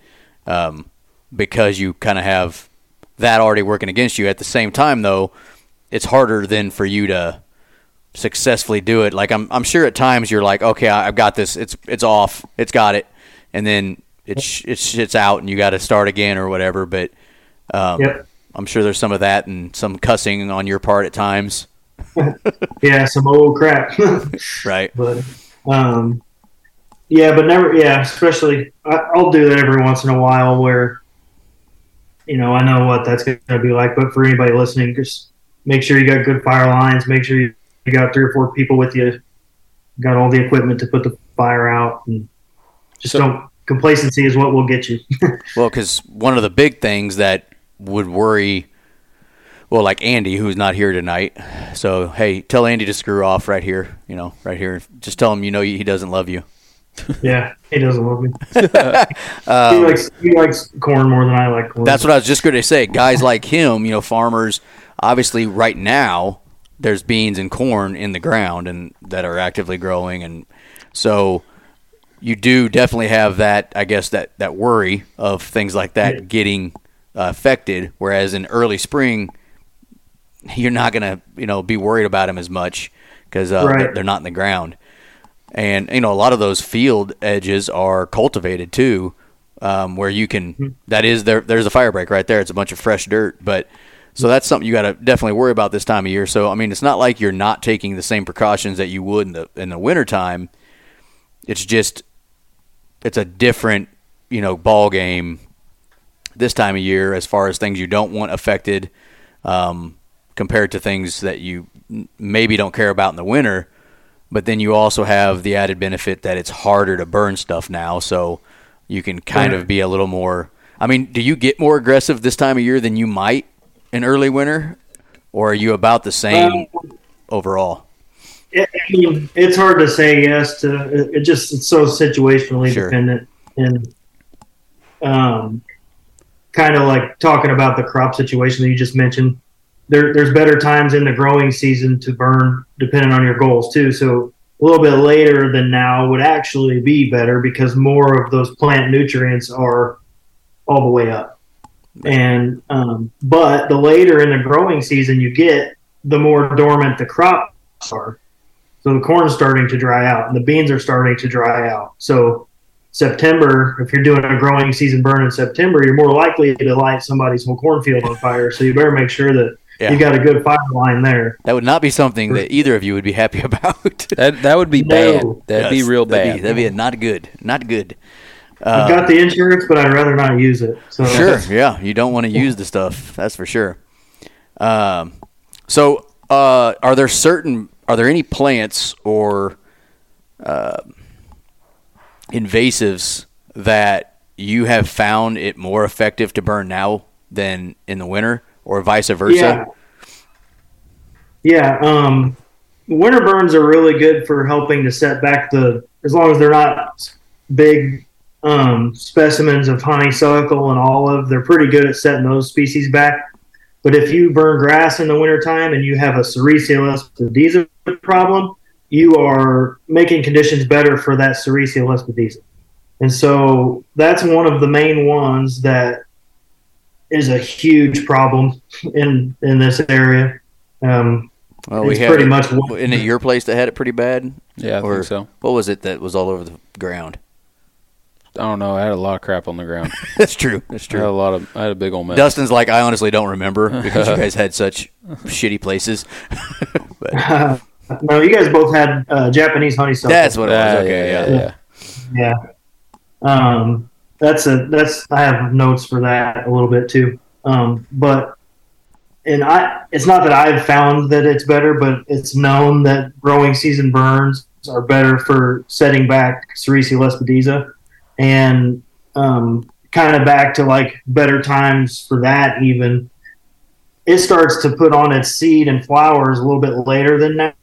S2: um, because you kind of have that already working against you. At the same time, though, it's harder than for you to successfully do it. Like I'm, I'm sure at times you're like, okay, I- I've got this. It's it's off. It's got it, and then it's it shits out, and you got to start again or whatever. But um,
S3: Yep.
S2: I'm sure there's some of that and some cussing on your part at times,
S3: yeah some old crap
S2: right?
S3: but um, yeah, but never, yeah, especially I, I'll do that every once in a while where you know, I know what that's going to be like. But for anybody listening, just make sure you got good fire lines. Make sure you, you got three or four people with you. Got all the equipment to put the fire out, and just
S1: So-
S3: don't. Complacency is what will get you.
S2: Well, because one of the big things that would worry, well, like Andy, who's not here tonight. So, hey, tell Andy to screw off right here. You know, right here. Just tell him you know he doesn't love you.
S3: Yeah, he doesn't love me. he likes he likes corn more than I like corn.
S2: Um, That's what I was just going to say. Guys like him, you know, farmers, obviously, right now, there's beans and corn in the ground and that are actively growing, and so you do definitely have that. I guess that that worry of things like that
S3: Yeah.
S2: getting uh, affected. Whereas in early spring, you're not going to, you know, be worried about them as much because uh,
S3: Right.
S2: they're not in the ground. And you know, a lot of those field edges are cultivated too, um, where you can. That is there. There's a fire break right there. It's a bunch of fresh dirt, but so that's something you got to definitely worry about this time of year. So I mean, it's not like you're not taking the same precautions that you would in the in the wintertime. It's just it's a different you know ball game this time of year as far as things you don't want affected um, compared to things that you maybe don't care about in the winter. But then you also have the added benefit that it's harder to burn stuff now, so you can kind
S3: Yeah.
S2: of be a little more. I mean, do you get more aggressive this time of year than you might in early winter, or are you about the same
S3: Um,
S2: overall?
S3: it, I mean, it's hard to say yes to. It, it just it's so situationally
S2: Sure.
S3: dependent, and um, kind of like talking about the crop situation that you just mentioned. There, there's better times in the growing season to burn, depending on your goals too. So a little bit later than now would actually be better because more of those plant nutrients are all the way up. And um, but the later in the growing season you get, the more dormant the crops are. So the corn's starting to dry out and the beans are starting to dry out. So September, if you're doing a growing season burn in September, you're more likely to light somebody's whole cornfield on fire. So you better make sure that
S2: Yeah.
S3: you got a good fire line there.
S2: That would not be something that either of you would be happy about.
S1: That that would be
S3: No.
S1: bad. That'd be
S2: Yes,
S1: real
S2: that'd
S1: bad.
S2: Be, that'd be a not good, not good.
S3: I've got the insurance, but I'd rather not use it. So
S2: Sure, yeah, you don't want to use the stuff. That's for sure. Um, so, uh, are there certain are there any plants or uh, invasives that you have found it more effective to burn now than in the winter, or vice versa?
S3: Yeah. Yeah. Um, winter burns are really good for helping to set back the, as long as they're not big um, specimens of honeysuckle and olive, they're pretty good at setting those species back. But if you burn grass in the wintertime and you have a Sericea lespedeza problem, you are making conditions better for that Sericea lespedeza. And so that's one of the main ones that is a huge problem in in this area. Um,
S2: Well,
S3: it's
S2: had
S3: pretty
S2: it-
S3: much what-
S2: Isn't it your place that had it pretty bad?
S1: Yeah, I
S2: or
S1: think so.
S2: What was it that was all over the ground?
S1: I don't know. I had a lot of crap on the ground.
S2: That's true. That's
S1: I had a lot of. I had a big old mess.
S2: Dustin's like, I honestly don't remember because you guys had such shitty places. but
S3: no, you guys both had uh, Japanese honeysuckle.
S2: that's what it was.
S1: Ah,
S2: Okay, yeah.
S1: yeah, yeah.
S3: yeah. Um, that's a that's I have notes for that a little bit too. Um, but and I it's not that I've found that it's better, but it's known that growing season burns are better for setting back Sericea lespedeza, and um, kind of back to like better times for that even. It starts to put on its seed and flowers a little bit later than now,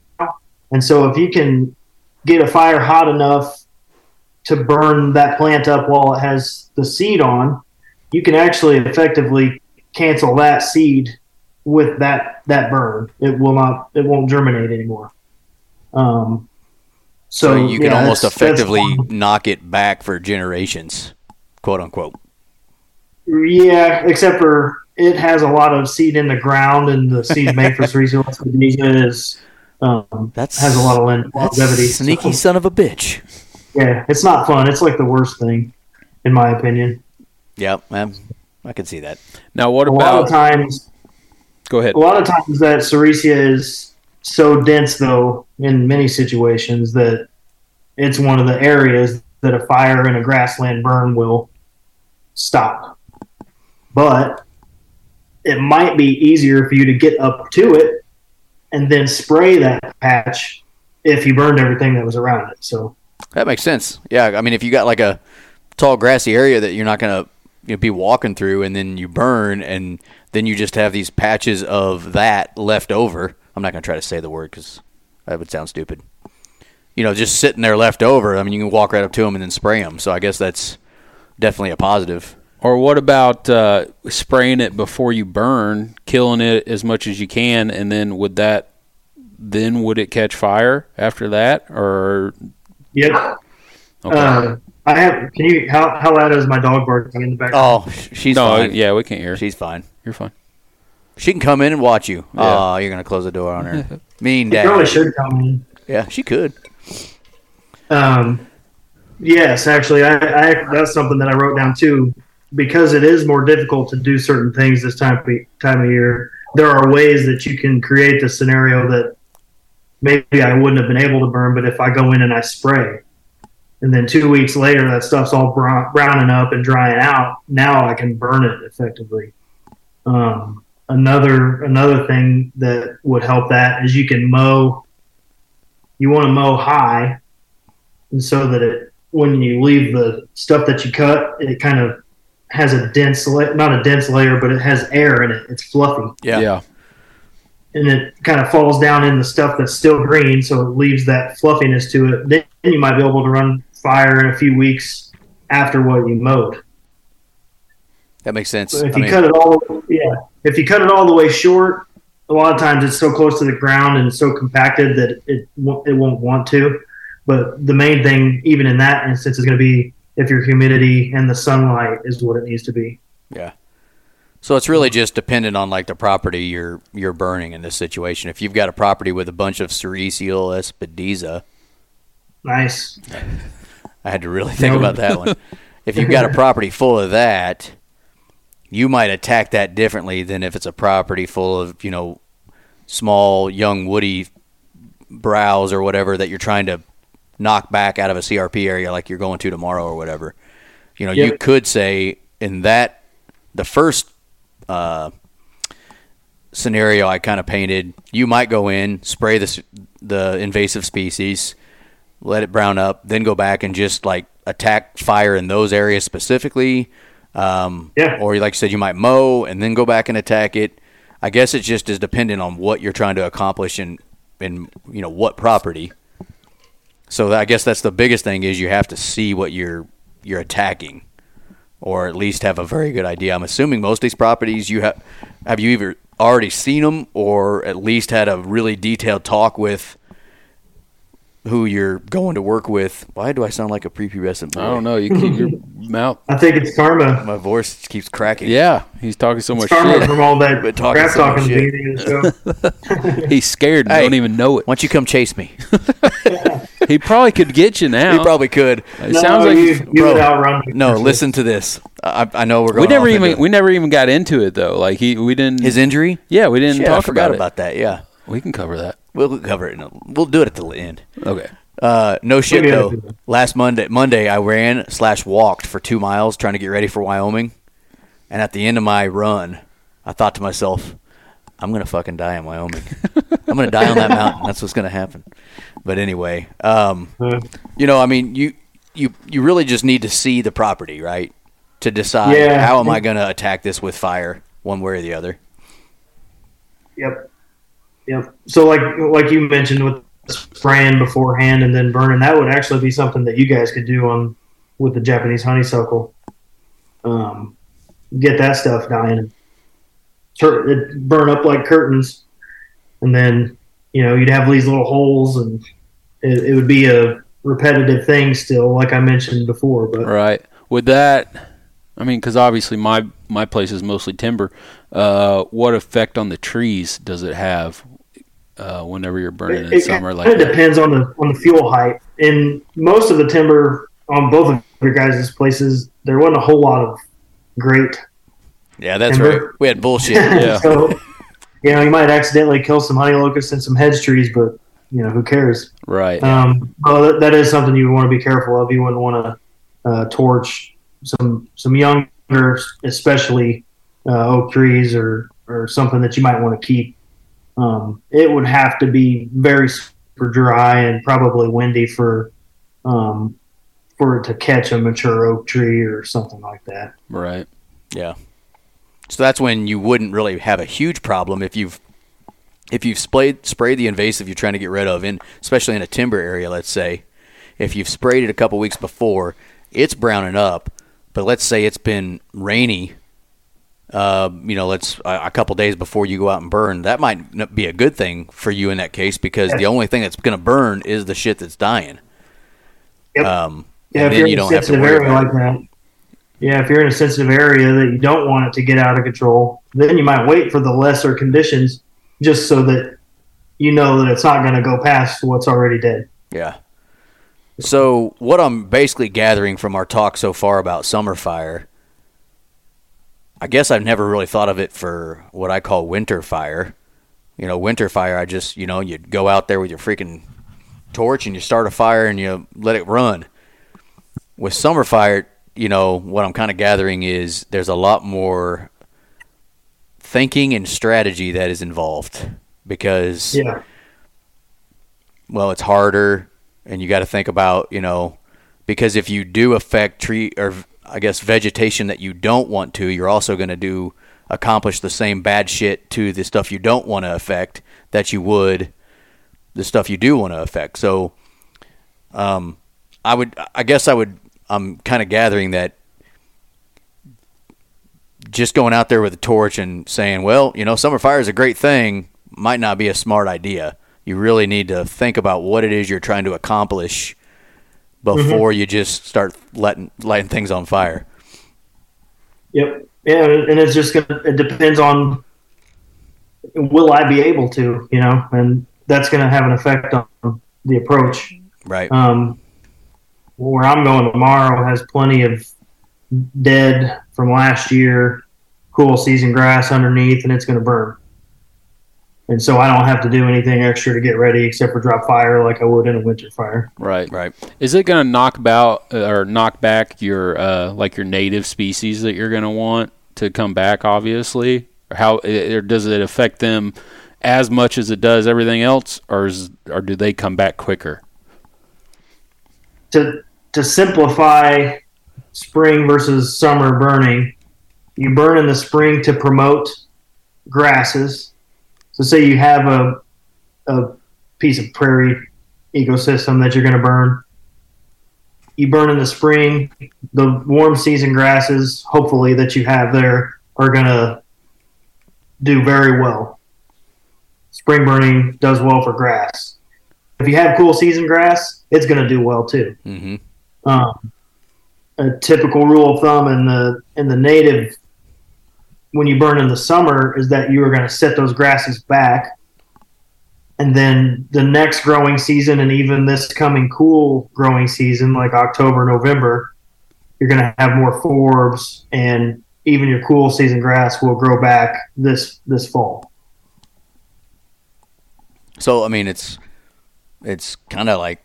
S3: and so if you can get a fire hot enough to burn that plant up while it has the seed on, you can actually effectively cancel that seed with that that burn. It will not. It won't germinate anymore. Um,
S2: So,
S3: so,
S2: you can
S3: yeah,
S2: almost
S3: that's- that's
S2: effectively
S3: one-
S2: knock it back for generations, quote unquote.
S3: yeah, except for it has a lot of seed in the ground, and the seed made for Sericea lespedeza is um,
S2: That's
S3: has a lot of lon-
S2: That's
S3: longevity.
S2: sneaky
S3: So,
S2: son of a bitch.
S3: Yeah, it's not fun. It's like the worst thing, in my opinion.
S2: Yep, man, I can see that.
S1: Now, what about
S3: A lot of times,
S1: Go ahead.
S3: A lot of times that Sericea is so dense, though, in many situations that it's one of the areas that a fire in a grassland burn will stop. But it might be easier for you to get up to it and then spray that patch if you burned everything that was around it. So
S2: That makes sense. Yeah, I mean, if you got like a tall grassy area that you're not gonna you know, be walking through, and then you burn, and then you just have these patches of that left over. I'm not gonna try to say the word because that would sound stupid. You know, just sitting there left over. I mean, you can walk right up to them and then spray them. So I guess that's definitely a positive.
S1: Or what about uh, spraying it before you burn, killing it as much as you can, and then would that then would it catch fire after that? Or
S3: yep.
S1: okay.
S3: Uh, I have. Can you? How how loud is my dog barking in the background?
S2: Oh, she's
S1: no,
S2: fine.
S1: yeah, we can't hear.
S2: She's fine.
S1: You're fine.
S2: She can come in and watch you.
S1: Yeah.
S2: Oh, you're gonna close the door on her. mean
S3: He probably
S2: dad.
S3: should come in.
S2: Yeah, she could.
S3: Um, yes, actually, I, I that's something that I wrote down too. Because it is more difficult to do certain things this time of, time of year. There are ways that you can create the scenario that maybe I wouldn't have been able to burn, but if I go in and I spray, and then two weeks later that stuff's all brown, browning up and drying out, now I can burn it effectively. Um, another another thing that would help that is you can mow. You want to mow high and so that it when you leave the stuff that you cut, it kind of has a dense la- not a dense layer, but it has air in it. It's fluffy,
S2: Yeah.
S1: yeah.
S3: And it kind of falls down in the stuff that's still green, so it leaves that fluffiness to it. Then you might be able to run fire in a few weeks after what you mowed.
S2: That makes sense.
S3: So if
S2: I
S3: you
S2: mean,
S3: cut it all, yeah, if you cut it all the way short, a lot of times it's so close to the ground and so compacted that it won't- it won't want to. But the main thing, even in that instance, is going to be if your humidity and the sunlight is what it needs to be.
S2: Yeah. So it's really just dependent on like the property you're you're burning in this situation. If you've got a property with a bunch of Sericea lespedeza,
S3: Nice.
S2: I had to really think about that one. If you've got a property full of that, you might attack that differently than if it's a property full of, you know, small young woody browse or whatever that you're trying to knock back out of a CRP area like you're going to tomorrow or whatever. You know, you could say in that the first uh, scenario I kind of painted, you might go in, spray the the invasive species, let it brown up, then go back and just like attack fire in those areas specifically. Um,
S3: Yeah.
S2: Or like you said, you might mow and then go back and attack it. I guess it just is dependent on what you're trying to accomplish and in you know what property. So I guess that's the biggest thing is you have to see what you're you're attacking, or at least have a very good idea. I'm assuming most of these properties you have have you either already seen them or at least had a really detailed talk with who you're going to work with. Why do I sound like a prepubescent? Boy?
S1: I don't know. You keep your mouth.
S3: I think it's karma.
S2: My voice keeps cracking.
S1: Yeah, he's talking so
S3: It's
S1: much
S3: karma
S1: shit.
S3: from all that
S2: Been talking
S3: crap
S2: so
S3: talking
S2: shit.
S3: beginning of.
S1: He's scared and
S2: Hey.
S1: don't even know it.
S2: Why don't you come chase me?
S1: He probably could get you now.
S2: he probably could.
S1: It
S3: no,
S1: sounds like
S3: you,
S1: he's-
S3: you
S2: bro,
S3: would outrun me.
S2: No,
S3: for sure.
S2: listen to this. I, I know we're going.
S1: we never
S2: off
S1: even
S2: into-
S1: we never even got into it though. Like he we didn't
S2: his injury.
S1: yeah we didn't
S2: Shit, I
S1: talk
S2: forgot
S1: about,
S2: about that. Yeah.
S1: We can cover that.
S2: we'll cover it. In a, we'll do it at the end.
S1: Okay.
S2: Uh, no shit
S3: Maybe
S2: though. Last Monday, Monday I ran slash walked for two miles trying to get ready for Wyoming, and at the end of my run, I thought to myself, "I'm gonna fucking die in Wyoming. I'm gonna die on that mountain. That's what's gonna happen." But anyway, um, you know, I mean, you you you really just need to see the property, right, to decide
S3: Yeah.
S2: how am I gonna attack this with fire, one way or the other.
S3: Yep. Yep. So like like you mentioned with spraying beforehand and then burning, that would actually be something that you guys could do on with the Japanese honeysuckle. Um, get that stuff dying and tur- burn up like curtains, and then you know you'd have these little holes, and it, it would be a repetitive thing still, like I mentioned before. But
S1: Right. Would that? I mean, because obviously my my place is mostly timber. Uh, what effect on the trees does it have uh, whenever you're burning in
S3: it
S1: summer like
S3: kind of
S1: that?
S3: depends on the on the fuel height. In most of the timber on both of your guys' places, there wasn't a whole lot of great.
S2: Yeah, that's
S3: Timber.
S2: right. We had bullshit.
S1: Yeah.
S3: so, you know, you might accidentally kill some honey locusts and some hedge trees, but you know, who cares?
S1: Right.
S3: Um, well, that, that is something you want to be careful of. You wouldn't want to uh, torch some some younger, especially uh, oak trees or or something that you might want to keep. Um, it would have to be very super dry and probably windy for um, for it to catch a mature oak tree or something like that.
S1: Right.
S2: Yeah. So that's when you wouldn't really have a huge problem if you've if you've sprayed sprayed the invasive you're trying to get rid of in especially in a timber area, let's say. If you've sprayed it a couple weeks before, it's browning up, but let's say it's been rainy uh, you know, let's a, a couple days before you go out and burn. That might be a good thing for you in that case because the only thing that's going to burn is the shit that's dying.
S3: Yep.
S2: Um,
S3: Yeah,
S2: and then you don't have to worry
S3: like that. Yeah, if you're in a sensitive area that you don't want it to get out of control, then you might wait for the lesser conditions just so that you know that it's not going to go past what's already dead.
S2: Yeah. So what I'm basically gathering from our talk so far about summer fire, I guess I've never really thought of it for what I call winter fire. You know, winter fire, I just you know you go out there with your freaking torch and you start a fire and you let it run. With summer fire, you know what I'm kind of gathering is there's a lot more thinking and strategy that is involved because
S3: Yeah.
S2: well, it's harder, and you got to think about, you know, because if you do affect tree or I guess vegetation that you don't want to, you're also going to do accomplish the same bad shit to the stuff you don't want to affect that you would the stuff you do want to affect. So, um, I would, I guess, I would, I'm kind of gathering that just going out there with a torch and saying, well, you know, summer fire is a great thing, might not be a smart idea. You really need to think about what it is you're trying to accomplish before you just start letting lighting things on fire.
S3: Yep. Yeah, and it's just gonna. It depends on will I be able to, you know, and that's going to have an effect on the approach.
S2: Right.
S3: Um, where I'm going tomorrow has plenty of dead from last year, cool season grass underneath, and it's going to burn. And so I don't have to do anything extra to get ready except for drop fire like I would in a winter fire.
S1: Right.
S2: Right.
S1: Is it going to knock about or knock back your uh, like your native species that you're going to want to come back? Obviously, or how or does it affect them as much as it does everything else, or is, or do they come back quicker?
S3: To to simplify spring versus summer burning, you burn in the spring to promote grasses. So say you have a a piece of prairie ecosystem that you're going to burn. You burn in the spring, the warm season grasses, hopefully that you have there, are going to do very well. Spring burning does well for grass. If you have cool season grass, it's going to do well too.
S2: Mm-hmm.
S3: Um, a typical rule of thumb in the in the native when you burn in the summer is that you are going to set those grasses back. And then the next growing season and even this coming cool growing season like october november you're going to have more forbs and even your cool season grass will grow back this this fall.
S2: So I mean, it's it's kind of like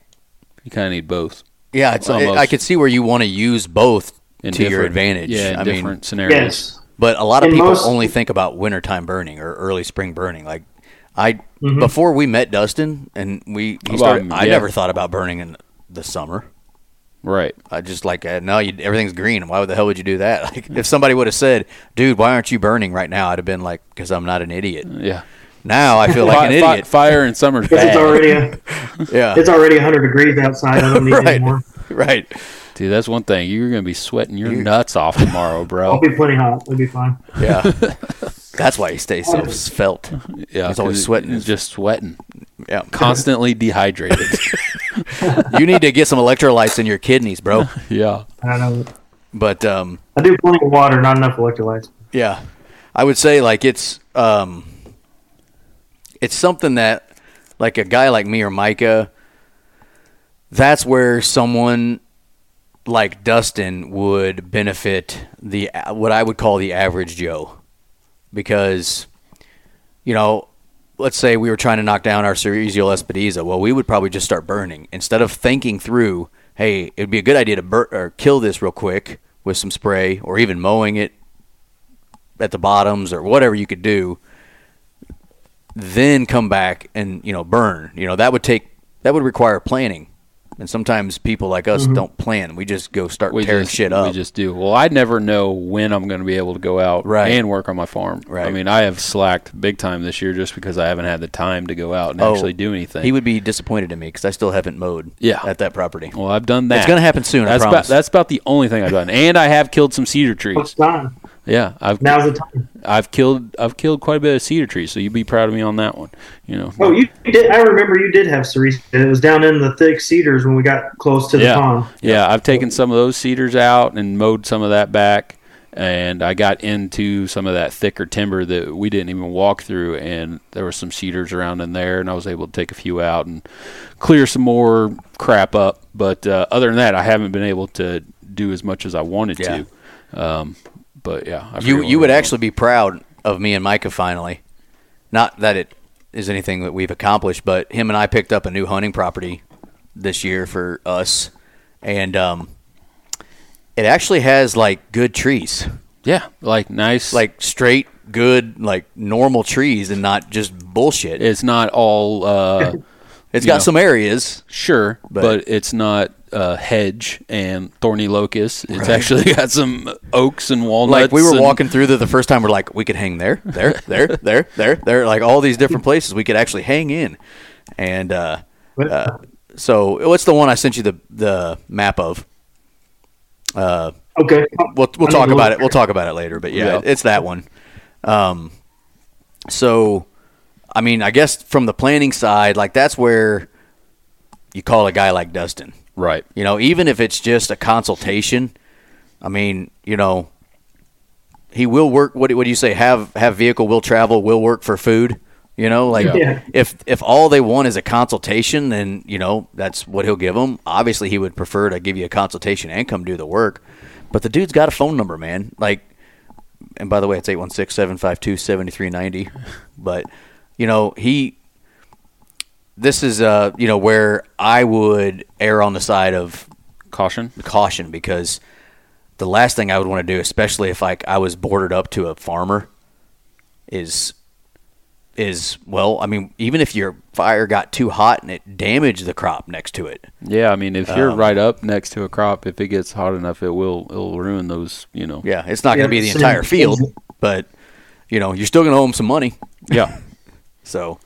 S1: You kind of need both
S2: yeah. It's
S1: Almost.
S2: I could see where you want to use both
S1: in
S2: to your advantage.
S1: Yeah, in
S2: I
S1: different
S2: mean,
S1: scenarios.
S3: yes
S2: But a lot of
S3: In
S2: people
S3: most-
S2: only think about wintertime burning or early spring burning. Like I
S3: Mhm.
S2: before we met Dustin and we he
S1: Well,
S2: started, I
S1: yeah.
S2: never thought about burning in the summer.
S1: Right.
S2: I just like uh, no, you, everything's green. Why the hell would you do that? Like if somebody would have said, "Dude, why aren't you burning right now?" I'd have been like, "Because I'm not an idiot."
S1: Yeah.
S2: Now I feel like an
S1: Fi- fi-
S2: idiot.
S1: fire in summer.
S3: because it's already a,
S2: Yeah,
S3: it's already 100 degrees outside i don't need
S2: Right.
S3: any more
S2: right.
S1: Dude, that's one thing. You're gonna be sweating your nuts off tomorrow, bro.
S3: i'll be plenty hot it'll be fine
S2: Yeah, that's why he stays so svelte.
S1: Yeah,
S2: He's always sweating.
S1: He's just sweating,
S2: Yeah,
S1: constantly dehydrated.
S2: you need to get some electrolytes in your kidneys, bro.
S1: yeah.
S3: i don't know
S2: But um,
S3: i do plenty of water not enough electrolytes
S2: Yeah, I would say like it's um, it's something that like a guy like me or Micah, that's where someone like Dustin would benefit the what I would call the average Joe, because you know. Let's say we were trying to knock down our Sericea lespedeza. Well, we would probably just start burning instead of thinking through. Hey, it'd be a good idea to bur- or kill this real quick with some spray, or even mowing it at the bottoms or whatever you could do, then come back and you know burn. You know that would take that would require planning, and sometimes people like us mm-hmm. don't plan. We just go start
S1: we
S2: tearing
S1: just,
S2: shit up.
S1: We just do. Well, I never know when I'm going to be able to go out
S2: Right.
S1: and work on my farm.
S2: Right.
S1: I mean, I have slacked big time this year just because I haven't had the time to go out and
S2: Oh,
S1: actually do anything.
S2: He would be disappointed in me because I still haven't mowed.
S1: Yeah.
S2: at that property.
S1: well, I've done that.
S2: It's gonna happen soon, I
S1: That's about that's about the only thing I've done, and I have killed some cedar trees.
S3: What's time?
S1: Yeah, I've
S3: Now's the time.
S1: I've killed I've killed quite a bit of cedar trees, so you'd be proud of me on that one. You know.
S3: Oh, you did. I remember you did have cerise. and It was down in the thick cedars when we got close to the
S1: yeah,
S3: pond.
S1: yeah. I've taken some of those cedars out and mowed some of that back, and I got into some of that thicker timber that we didn't even walk through, and there were some cedars around in there, and I was able to take a few out and clear some more crap up. But uh, other than that, I haven't been able to do as much as I wanted
S2: Yeah.
S1: to. Um, but yeah, I
S2: You you would actually be proud of me and Micah finally. Not that it is anything that we've accomplished, but him and I picked up a new hunting property this year for us, and um, it actually has like good trees,
S1: yeah, like nice,
S2: like straight good, like normal trees, and not just bullshit.
S1: it's not all. Uh,
S2: it's
S1: you
S2: got
S1: know.
S2: some areas.
S1: Sure,
S2: But-
S1: but, it's not uh, hedge and thorny locust. It's actually got some oaks and walnuts.
S2: Like we were walking through the, the first time, we're like, we could hang there, there, there, there, there, there, like all these different places we could actually hang in. And uh, uh, so, what's the one I sent you the the map of? Uh,
S3: Okay.
S2: we'll we'll
S3: I
S2: talk about
S3: look.
S2: it. We'll talk about it later. But yeah,
S1: Yeah.
S2: it's that one. Um, so, I mean, I guess from the planning side, like that's where you call a guy like Dustin.
S1: right.
S2: You know, even if it's just a consultation, I mean, you know, he will work. What, do- what do you say? Have have vehicle, will travel, will work for food. You know, like
S3: Yeah.
S2: if if all they want is a consultation, then you know that's what he'll give them. Obviously, he would prefer to give you a consultation and come do the work. But the dude's got a phone number, man. Like, and by the way, it's 816-752-7390. But you know, he this is uh you know where I would err on the side of
S1: Caution.
S2: caution because the last thing I would want to do, especially if like I was bordered up to a farmer, is is well, I mean, even if your fire got too hot and it damaged the crop next to it,
S1: Yeah, I mean, if you're
S2: Um,
S1: right up next to a crop, if it gets hot enough, it will it'll ruin those. You know.
S2: yeah, it's not going to be the entire field, but you know, you're still going to owe them some money.
S1: Yeah.
S2: So,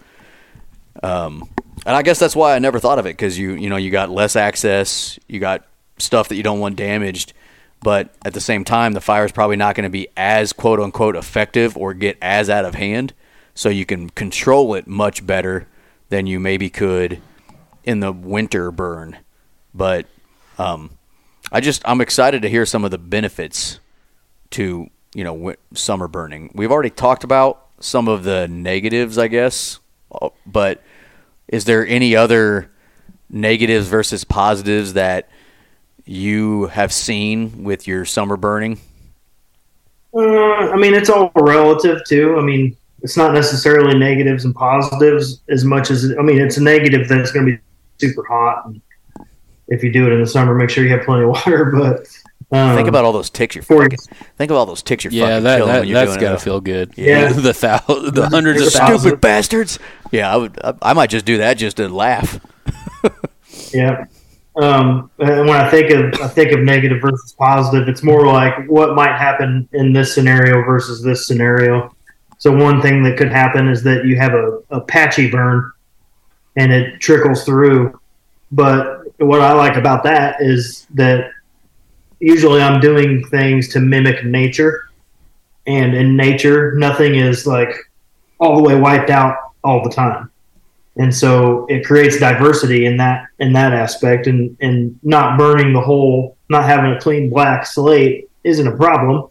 S2: um, and I guess that's why I never thought of it because you you know you got less access, you got stuff that you don't want damaged, but at the same time, the fire is probably not going to be as quote unquote effective or get as out of hand, so you can control it much better than you maybe could in the winter burn. But um, I just I'm excited to hear some of the benefits to you know wi- summer burning. We've already talked about some of the negatives, I guess, uh, but is there any other negatives versus positives that you have seen with your summer burning?
S3: Uh, I mean, it's all relative too. I mean, it's not necessarily negatives and positives as much as I mean, it's a negative that it's going to be super hot. And if you do it in the summer, make sure you have plenty of water. But um,
S2: think about all those ticks you're fucking, think of all those ticks you're
S1: Yeah,
S2: fucking
S1: that,
S2: killing
S1: that
S2: when you're
S1: that's
S2: doing
S1: gotta
S2: it.
S1: feel good.
S3: Yeah.
S1: the thou- the hundreds of
S3: It's
S1: thousands.
S2: Stupid bastards! Yeah, I would. I, I might just do that just to laugh.
S3: Yeah. Um, and when I think of I think of negative versus positive, it's more like what might happen in this scenario versus this scenario. So one thing that could happen is that you have a, a patchy burn and it trickles through. But what I like about that is that usually I'm doing things to mimic nature. And in nature, nothing is like all the way wiped out all the time. And so it creates diversity in that in that aspect. And and not burning the whole not having a clean black slate isn't a problem.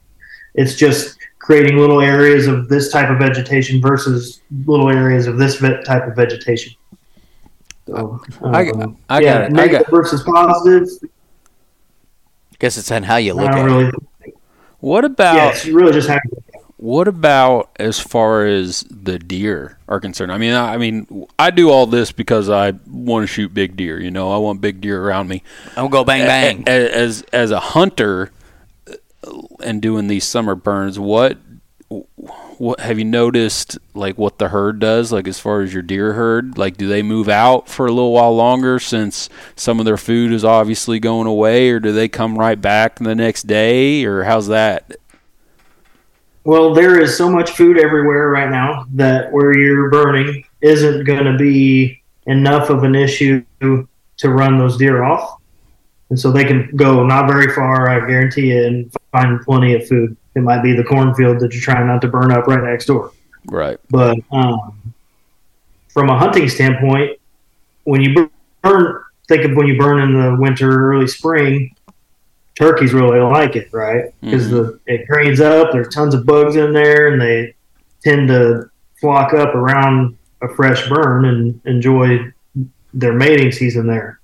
S3: It's just creating little areas of this type of vegetation versus little areas of this ve- type of vegetation. So,
S1: I-
S3: um,
S1: I
S3: yeah,
S1: got it. I
S3: negative
S1: got-
S3: versus positive
S2: Guess it's on how you look
S3: don't
S2: at it.
S1: What about
S3: yeah it's really just how
S1: What about as far as the deer are concerned? I mean, I, I mean, I do all this because I want to shoot big deer. You know, I want big deer around me.
S2: I'm gonna go bang bang.
S1: A- As as a hunter uh, and doing these summer burns, what what have you noticed like what the herd does like as far as your deer herd like do they move out for a little while longer since some of their food is obviously going away or do they come right back the next day or how's that
S3: Well, there is so much food everywhere right now that where you're burning isn't going to be enough of an issue to run those deer off. And so they can go not very far, I guarantee you, and find plenty of food. It might be the cornfield that you're trying not to burn up right next door.
S1: right
S3: But um, from a hunting standpoint, when you burn, think of when you burn in the winter, early spring, turkeys really like it, right? Because the it greens up. There's tons of bugs in there, and they tend to flock up around a fresh burn and enjoy their mating season there.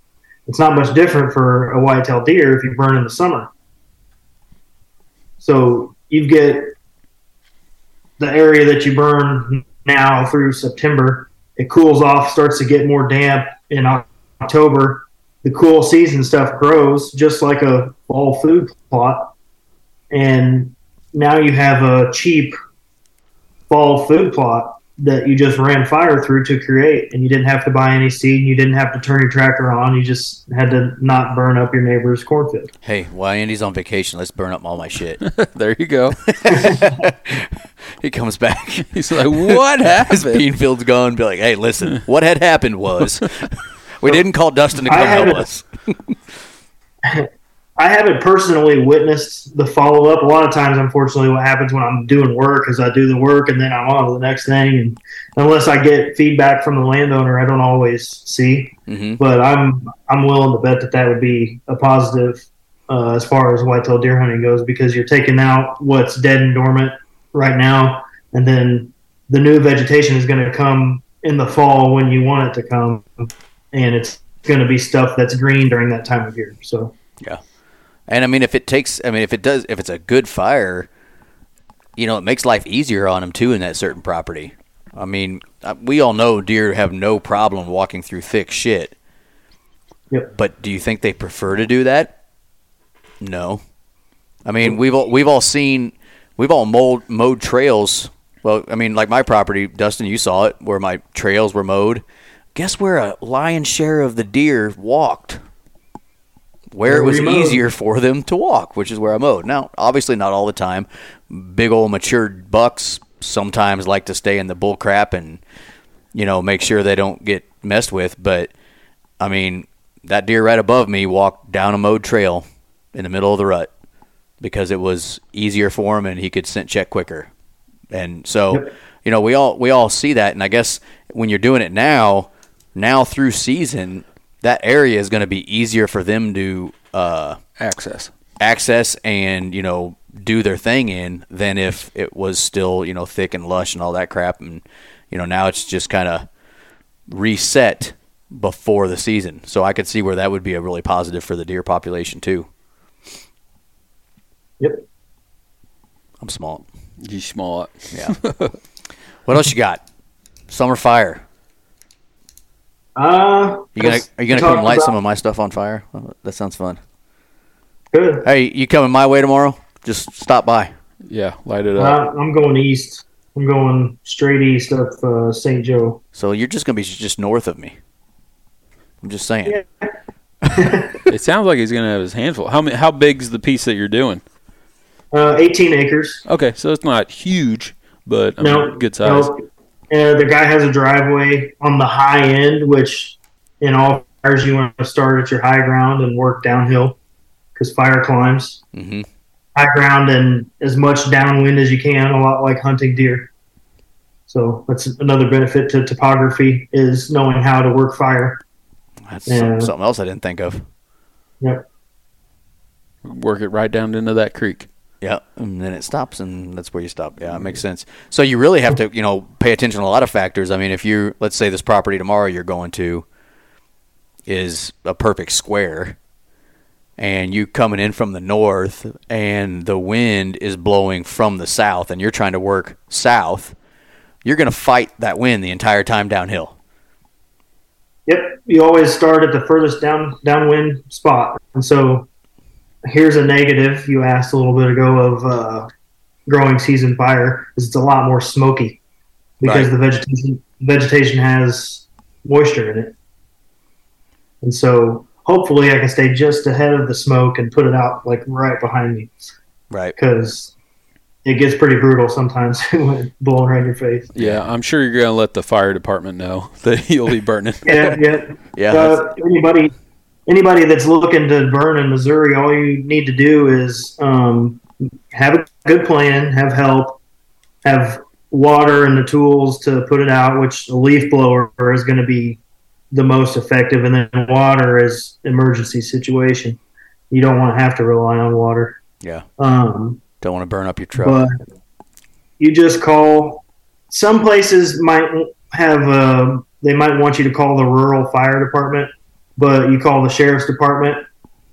S3: It's not much different for a white-tailed deer if you burn in the summer. So you get the area that you burn now through September. It cools off, starts to get more damp in October. The cool season stuff grows just like a fall food plot. And now you have a cheap fall food plot that you just ran fire through to create. And you didn't have to buy any seed. And you didn't have to turn your tractor on. You just had to not burn up your neighbor's cornfield.
S2: Hey, while Andy's on vacation, let's burn up all my shit.
S1: there you go
S2: he comes back.
S1: he's like what
S2: His
S1: happened
S2: bean field's gone. Be like, hey, listen, what had happened was we didn't call Dustin to come help
S3: haven't-
S2: us.
S3: I haven't personally witnessed the follow up. A lot of times, unfortunately, what happens when I'm doing work is I do the work and then I'm on to the next thing. And unless I get feedback from the landowner, I don't always see.
S2: hmm
S3: But I'm I'm willing to bet that that would be a positive uh, as far as whitetail deer hunting goes because you're taking out what's dead and dormant right now, and then the new vegetation is going to come in the fall when you want it to come, and it's going to be stuff that's green during that time of year. So.
S2: And I mean, if it takes, I mean, if it does, if it's a good fire, you know, it makes life easier on them too in that certain property. I mean, uh, we all know deer have no problem walking through thick shit.
S3: Yep.
S2: But do you think they prefer to do that? No. I mean, we've all we've all seen we've all mowed mowed trails. Well, I mean, like my property, Dustin, you saw it where my trails were mowed. Guess where a lion's share of the deer walked? Where it was easier for them to walk, which is where I mowed. Now, obviously, not all the time. Big old matured bucks sometimes like to stay in the bull crap and you know make sure they don't get messed with. But I mean, that deer right above me walked down a mowed trail in the middle of the rut because it was easier for him and he could scent check quicker. And so, you know, we all we all see that, and I guess when you're doing it now, now through season, that area is going to be easier for them to uh,
S1: access
S2: access and you know do their thing in than if it was still you know thick and lush and all that crap, and you know now it's just kind of reset before the season. So I could see where that would be a really positive for the deer population too.
S3: Yep.
S2: I'm small.
S1: you small
S2: Yeah. what else you got? Summer fire.
S3: Uh,
S2: You gonna are you gonna come light
S3: about-
S2: some of my stuff on fire? That sounds fun.
S3: Good.
S2: Hey, you coming my way tomorrow? Just stop by.
S1: yeah light it up
S3: Uh, I'm going east. I'm going straight east up uh, St. Joe.
S2: So you're just gonna be just north of me. I'm just saying.
S3: Yeah.
S1: it sounds like he's gonna have his handful how many, how big's the piece that you're doing
S3: Uh, 18 acres.
S1: okay so it's not huge but I mean,
S3: no,
S1: good size
S3: No. Uh, the guy has a driveway on the high end, which in all fires you want to start at your high ground and work downhill because fire climbs.
S2: hmm
S3: High ground and as much downwind as you can, a lot like hunting deer. So that's another benefit to topography is knowing how to work fire.
S2: That's
S3: Yeah.
S2: some- something else I didn't think of.
S3: Yep.
S1: work it right down into that creek
S2: Yeah, and then it stops, and that's where you stop. Yeah, it makes sense. So you really have to, you know, pay attention to a lot of factors. I mean, if you, let's say, this property tomorrow you're going to is a perfect square, and you coming in from the north, and the wind is blowing from the south, and you're trying to work south, you're going to fight that wind the entire time downhill.
S3: Yep, you always start at the furthest down downwind spot, and so here's a negative you asked a little bit ago of uh, growing season fire is it's a lot more smoky because
S2: Right.
S3: the vegetation vegetation has moisture in it, and so hopefully I can stay just ahead of the smoke and put it out like right behind me
S2: Right.
S3: because it gets pretty brutal sometimes when it's blowing right in your face.
S1: Yeah, I'm sure you're going to let the fire department know that you'll be burning.
S3: Yeah, yeah.
S2: Yeah.
S3: Uh, anybody anybody that's looking to burn in Missouri, all you need to do is um, have a good plan, have help, have water and the tools to put it out. Which a leaf blower is going to be the most effective, and then water is emergency situation. You don't want to have to rely on water.
S2: Yeah.
S3: Um,
S2: Don't want to burn up your truck.
S3: but you just call. Some places might have uh, they might want you to call the rural fire department, but you call the sheriff's department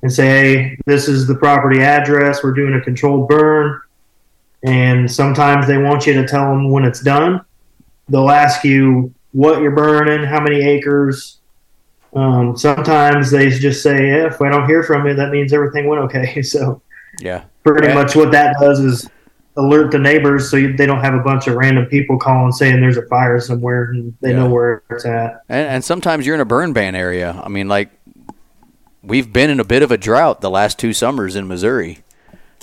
S3: and say, "Hey, this is the property address. We're doing a controlled burn." And sometimes they want you to tell them when it's done. They'll ask you what you're burning, how many acres. Um, sometimes they just say, yeah, "If I don't hear from you, that means everything went okay." So
S2: yeah.
S3: pretty
S2: Right.
S3: much what that does is alert the neighbors so you, they don't have a bunch of random people calling saying there's a fire somewhere and they
S2: Yeah.
S3: know where it's at.
S2: And, and sometimes you're in a burn ban area. I mean, like we've been in a bit of a drought the last two summers in Missouri.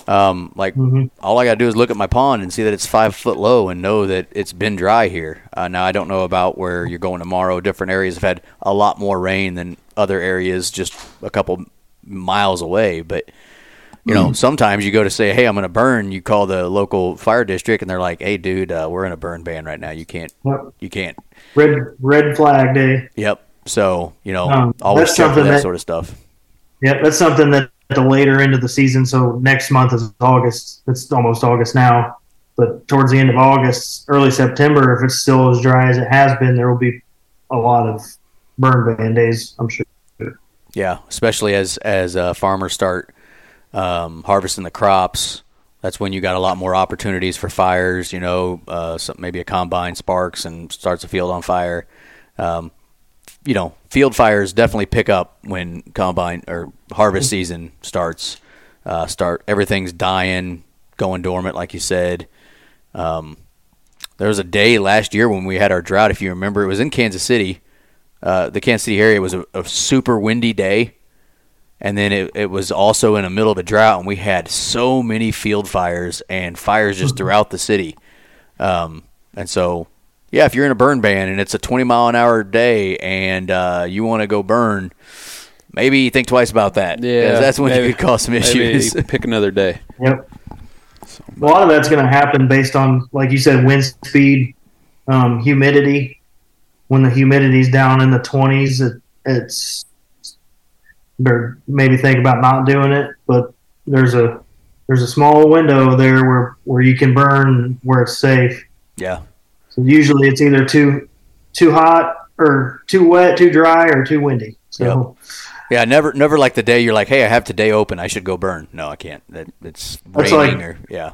S2: Um, like
S3: Mhm.
S2: all I got to do is look at my pond and see that it's five foot low and know that it's been dry here. Uh, now I don't know about where you're going tomorrow. Different areas have had a lot more rain than other areas just a couple miles away. But you know, sometimes you go to say, "Hey, I'm going to burn." You call the local fire district, and they're like, "Hey, dude, uh, we're in a burn ban right now. You can't.
S3: Yep.
S2: You can't."
S3: Red red flag day.
S2: Yep. So you know,
S3: Um,
S2: always check for that,
S3: that-
S2: sort of stuff.
S3: Yeah, that's something that at the later end of the season. So next month is August. It's almost August now, but towards the end of August, early September, if it's still as dry as it has been, there will be a lot of burn ban days. I'm sure.
S2: Yeah, especially as as uh, farmers start um, harvesting the crops. That's when you got a lot more opportunities for fires. You know, uh, some, maybe a combine sparks and starts a field on fire. Um, you know, field fires definitely pick up when combine or harvest season starts. Uh, start everything's dying, going dormant, like you said. Um, there was a day last year when we had our drought. If you remember, it was in Kansas City. Uh, the Kansas City area was a, a super windy day, and then it, it was also in the middle of a drought, and we had so many field fires and fires just throughout the city. Um, and so, yeah, if you're in a burn ban and it's a 20 mile an hour day and uh, you want to go burn, maybe think twice about that. 'cause
S1: Yeah,
S2: that's when
S1: maybe-
S2: you could cause some
S1: Maybe
S2: issues.
S1: pick another day.
S3: Yep. A lot of that's going to happen based on, like you said, wind speed, um, humidity. When the humidity's down in the 20s, it, it's maybe think about not doing it. But there's a there's a small window there where where you can burn where it's safe.
S2: yeah,
S3: So usually it's either too too hot or too wet, too dry, or too windy. So
S2: yeah. Never, never like the day you're like, hey, I have today open. I should go burn. No, I can't. That it's
S3: That's
S2: raining
S3: like-
S2: or yeah.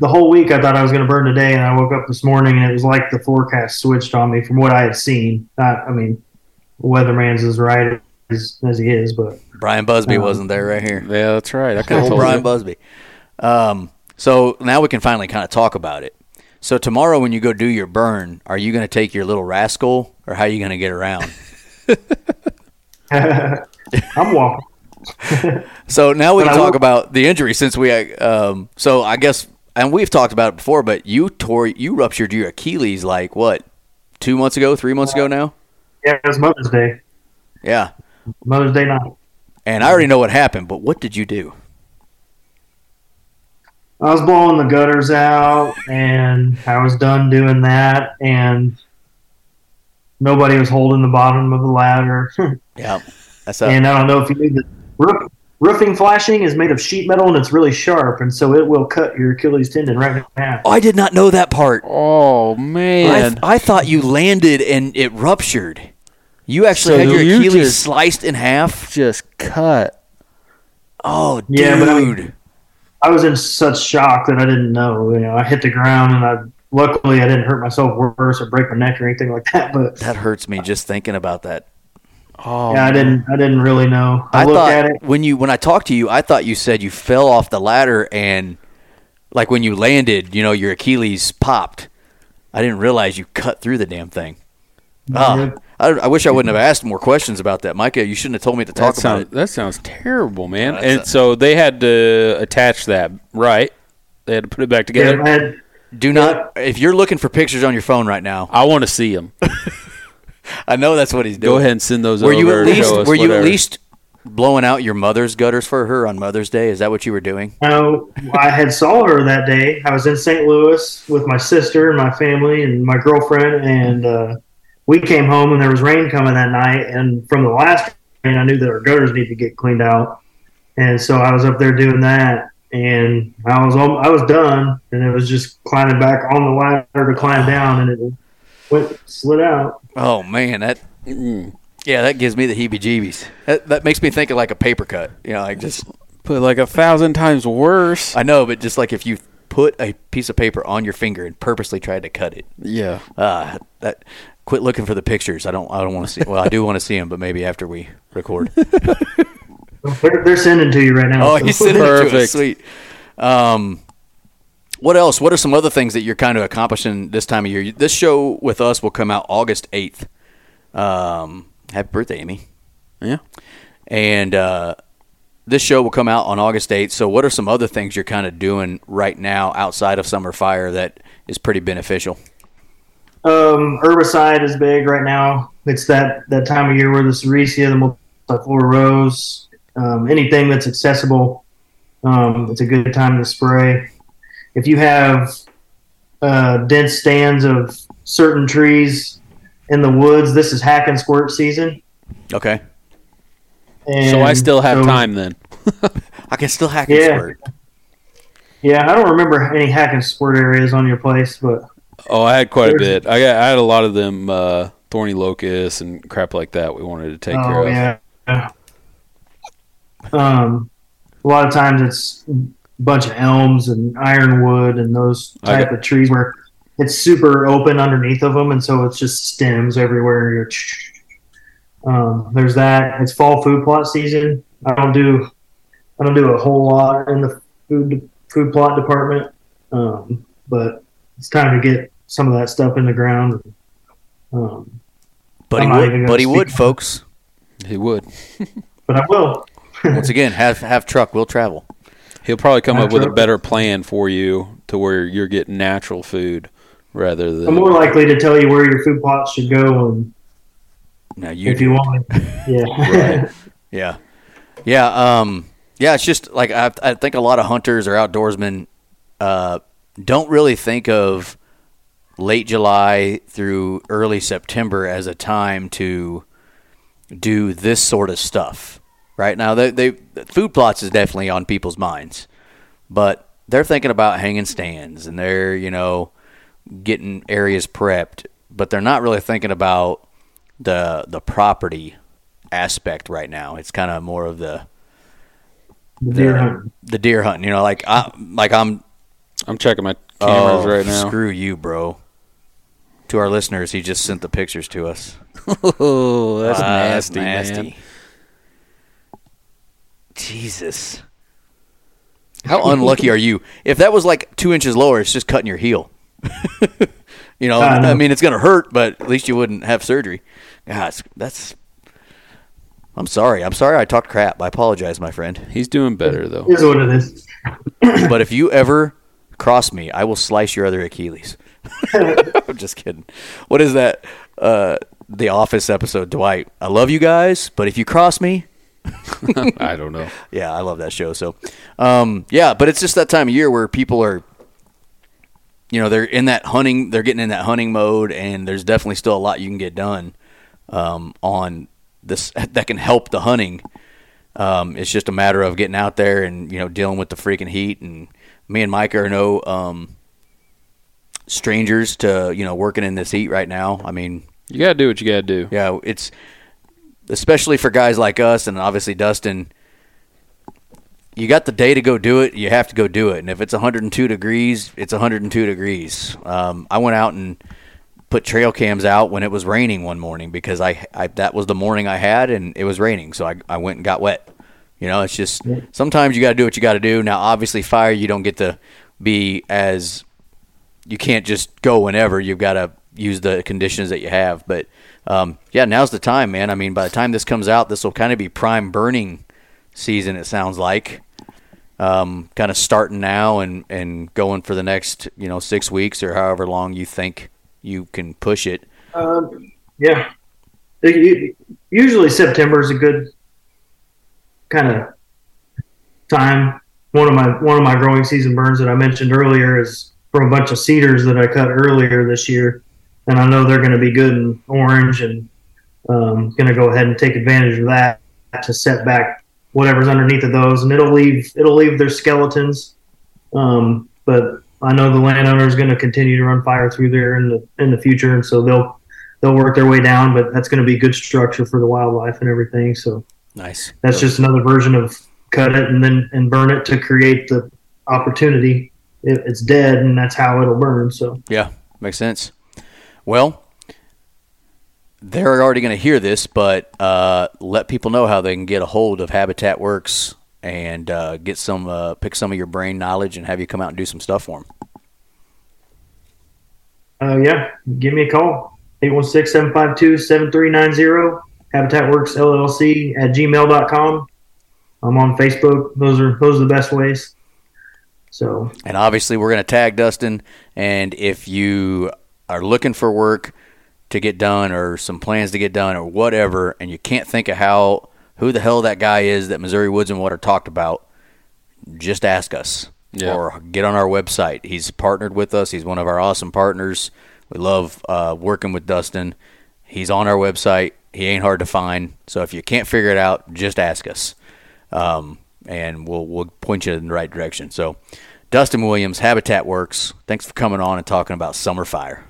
S3: the whole week I thought I was going to burn today, and I woke up this morning and it was like the forecast switched on me from what I had seen. Not, I mean, weatherman's is right as, as he is, but
S2: Bryan Busby
S3: Um,
S2: wasn't there right here.
S1: Yeah, that's right. I could have
S2: Oh,
S1: told
S2: Bryan
S1: you.
S2: Busby. Um, so now we can finally kind of talk about it. So tomorrow, when you go do your burn, are you going to take your little rascal, or how are you going to get around?
S3: I'm walking.
S2: So now we
S3: But
S2: can
S3: I
S2: talk
S3: will-
S2: about the injury since we. Um, so I guess, and we've talked about it before, but you tore, you ruptured your Achilles like what, two months ago, three months ago now?
S3: Yeah, it was Mother's Day.
S2: Yeah.
S3: Mother's Day night.
S2: And I already know what happened, but what did you do?
S3: I was blowing the gutters out, and I was done doing that, and nobody was holding the bottom of the ladder.
S2: Yeah, that's a,
S3: and I don't know if you knew that roof, roofing flashing is made of sheet metal, and it's really sharp, and so it will cut your Achilles tendon right in half.
S2: Oh, I did not know that part.
S1: Oh
S2: I,
S1: man,
S2: I thought you landed and it ruptured. You actually
S1: So
S2: had your
S1: you
S2: Achilles
S1: just-
S2: sliced in half.
S1: just cut.
S2: Oh, dude.
S3: Yeah, but I I was in such shock that I didn't know. You know, I hit the ground, and I luckily I didn't hurt myself worse or break my neck or anything like that. But
S2: that hurts me just thinking about that.
S1: Oh,
S3: yeah, I didn't. I didn't really know. I,
S2: I
S3: looked
S2: thought
S3: at it.
S2: when you when I talked to you, I thought you said you fell off the ladder and like when you landed, you know, your Achilles popped. I didn't realize you cut through the damn thing.
S3: Yep. Ah.
S2: I, I wish I wouldn't have asked more questions about that, Micah. You shouldn't have told me to talk
S1: that
S2: about
S1: sounds
S2: it.
S1: that sounds terrible, man.
S2: That's
S1: and
S2: a-
S1: so they had to attach that, right? They had to put it back together.
S3: I had-
S2: Do not. If you're looking for pictures on your phone right now,
S1: I want to see them.
S2: I know that's what he's doing.
S1: Go ahead and send those
S2: Were
S1: over.
S2: you at least
S1: show us
S2: were you at least blowing out your mother's gutters for her on Mother's Day? Is that what you were doing?
S3: No, I had saw her that day. I was in St. Louis with my sister and my family and my girlfriend, and uh, we came home and there was rain coming that night. And from the last rain, I knew that our gutters needed to get cleaned out, and so I was up there doing that. And I was al- I was done, and it was just climbing back on the ladder to climb down, and it went slid out.
S2: Oh man, that
S1: Mm.
S2: yeah, that gives me the heebie-jeebies. That, that makes me think of like a paper cut. You know, like just
S1: put like a thousand times worse.
S2: I know, but just like if you put a piece of paper on your finger and purposely tried to cut it.
S1: yeah.
S2: Uh, that quit looking for the pictures. I don't. I don't want to see. Well, I do want to see them, but maybe after we record.
S3: They're, they're sending to you right now.
S2: Oh,
S3: so-
S2: he's sending it to us.
S1: Perfect.
S2: Sweet. Um, what else? What are some other things that you're kind of accomplishing this time of year? This show with us will come out August eighth. Um, happy birthday, Amy!
S1: Yeah.
S2: And uh, this show will come out on August eighth. So, what are some other things you're kind of doing right now outside of Summer Fire that is pretty beneficial?
S3: Um, herbicide is big right now. It's that, that time of year where the Sericea, the multiflora rose, um, anything that's accessible, um, it's a good time to spray. If you have uh, dense stands of certain trees in the woods, this is hack and squirt season.
S2: Okay,
S3: And
S1: so I still have
S3: so-
S1: time then.
S2: I can still hack and
S3: Yeah.
S2: squirt.
S3: Yeah, I don't remember any hack and squirt areas on your place, but
S1: Oh, I had quite a bit. I got, I had a lot of them uh, thorny locusts and crap like that. We wanted to take care
S3: Oh
S1: of.
S3: yeah. Um, a lot of times it's a bunch of elms and ironwood and those type of trees where it's super open underneath of them, and so it's just stems everywhere. You're um, there's that. It's fall food plot season. I don't do I don't do a whole lot in the food food plot department, um, but it's time to get some of that stuff in the ground. Um,
S2: But he
S3: I'm not even
S2: would. But he would, folks.
S1: He would.
S3: but I will.
S2: Once again, have have truck will travel.
S1: He'll probably come up with a better plan for you to where you're getting natural food rather than.
S3: I'm more likely to tell you where your food plots should go, and
S2: Now you
S3: if you want, yeah.
S1: Right.
S2: Yeah, yeah, um, yeah. It's just like I, I think a lot of hunters or outdoorsmen uh, don't really think of late July through early September as a time to do this sort of stuff. Right now, they, they food plots is definitely on people's minds, but they're thinking about hanging stands and they're you know getting areas prepped, but they're not really thinking about the the property aspect right now. It's kind of more of the
S3: The deer
S2: the,
S3: hunting.
S2: the deer hunting. You know, like I like I'm
S1: I'm checking my cameras
S2: oh,
S1: right now.
S2: Screw you, bro. To our listeners, he just sent the pictures to us.
S1: Oh, that's
S2: Ah,
S1: nasty, man.
S2: Jesus. How unlucky are you? If that was like two inches lower, it's just cutting your heel. you know,
S3: I know.
S2: I mean, it's going to hurt, but at least you wouldn't have surgery. God, it's- that's. I'm sorry. I'm sorry I talked crap. I apologize, my friend.
S1: He's doing better though.
S3: Is what it is.
S2: but if you ever cross me, I will slice your other Achilles. I'm just kidding. What is that? Uh, the Office episode, Dwight. I love you guys, but if you cross me,
S1: I don't know.
S2: yeah, I love that show. So, um, yeah, but it's just that time of year where people are, you know, they're in that hunting, they're getting in that hunting mode, and there's definitely still a lot you can get done um, on this that can help the hunting. Um, it's just a matter of getting out there and you know dealing with the freaking heat. And me and Mike are no um, strangers to you know working in this heat right now. I mean,
S1: You gotta do what you gotta do.
S2: yeah, it's especially for guys like us and obviously Dustin. You got the day to go do it. You have to go do it. And if it's 102 degrees, it's 102 degrees. Um, I went out and put trail cams out when it was raining one morning because I, I that was the morning I had and it was raining, so I, I went and got wet. You know, it's just sometimes you got to do what you got to do. Now, obviously, fire you don't get to be as you can't just go whenever. You've got to use the conditions that you have. But um, yeah, now's the time, man. I mean, by the time this comes out, this will kind of be prime burning season. It sounds like. Um, kind of starting now and, and going for the next you know six weeks or however long you think you can push it.
S3: Um, yeah, usually September is a good kind of time. One of my one of my growing season burns that I mentioned earlier is from a bunch of cedars that I cut earlier this year, and I know they're going to be good and orange, and um, going to go ahead and take advantage of that to set back whatever's underneath of those, and it'll leave it'll leave their skeletons. Um, but I know the landowner is going to continue to run fire through there in the in the future, and so they'll they'll work their way down. But that's going to be good structure for the wildlife and everything. So
S2: nice.
S3: That's just another version of cut it and then and burn it to create the opportunity. it's dead, and that's how it'll burn. So
S2: yeah, makes sense. Well, they're already going to hear this, but uh, let people know how they can get a hold of Habitat Works and uh, get some, uh, pick some of your brain knowledge and have you come out and do some stuff for them.
S3: Uh, yeah, give me a call 816-752-7390 Habitat Works LLC at gmail.com. I'm on Facebook. Those are those are the best ways. So,
S2: and obviously, we're going to tag Dustin. And if you are looking for work, to get done or some plans to get done or whatever, and you can't think of how who the hell that guy is that Missouri Woods and Water talked about, just ask us yeah. or get on our website. He's partnered with us. He's one of our awesome partners. We love uh, working with Dustin. He's on our website. He ain't hard to find. So if you can't figure it out, just ask us, um, and we'll we'll point you in the right direction. So, Dustin Williams, Habitat Works. Thanks for coming on and talking about summer fire.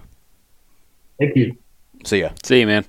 S3: Thank you.
S2: See ya.
S1: See you, man.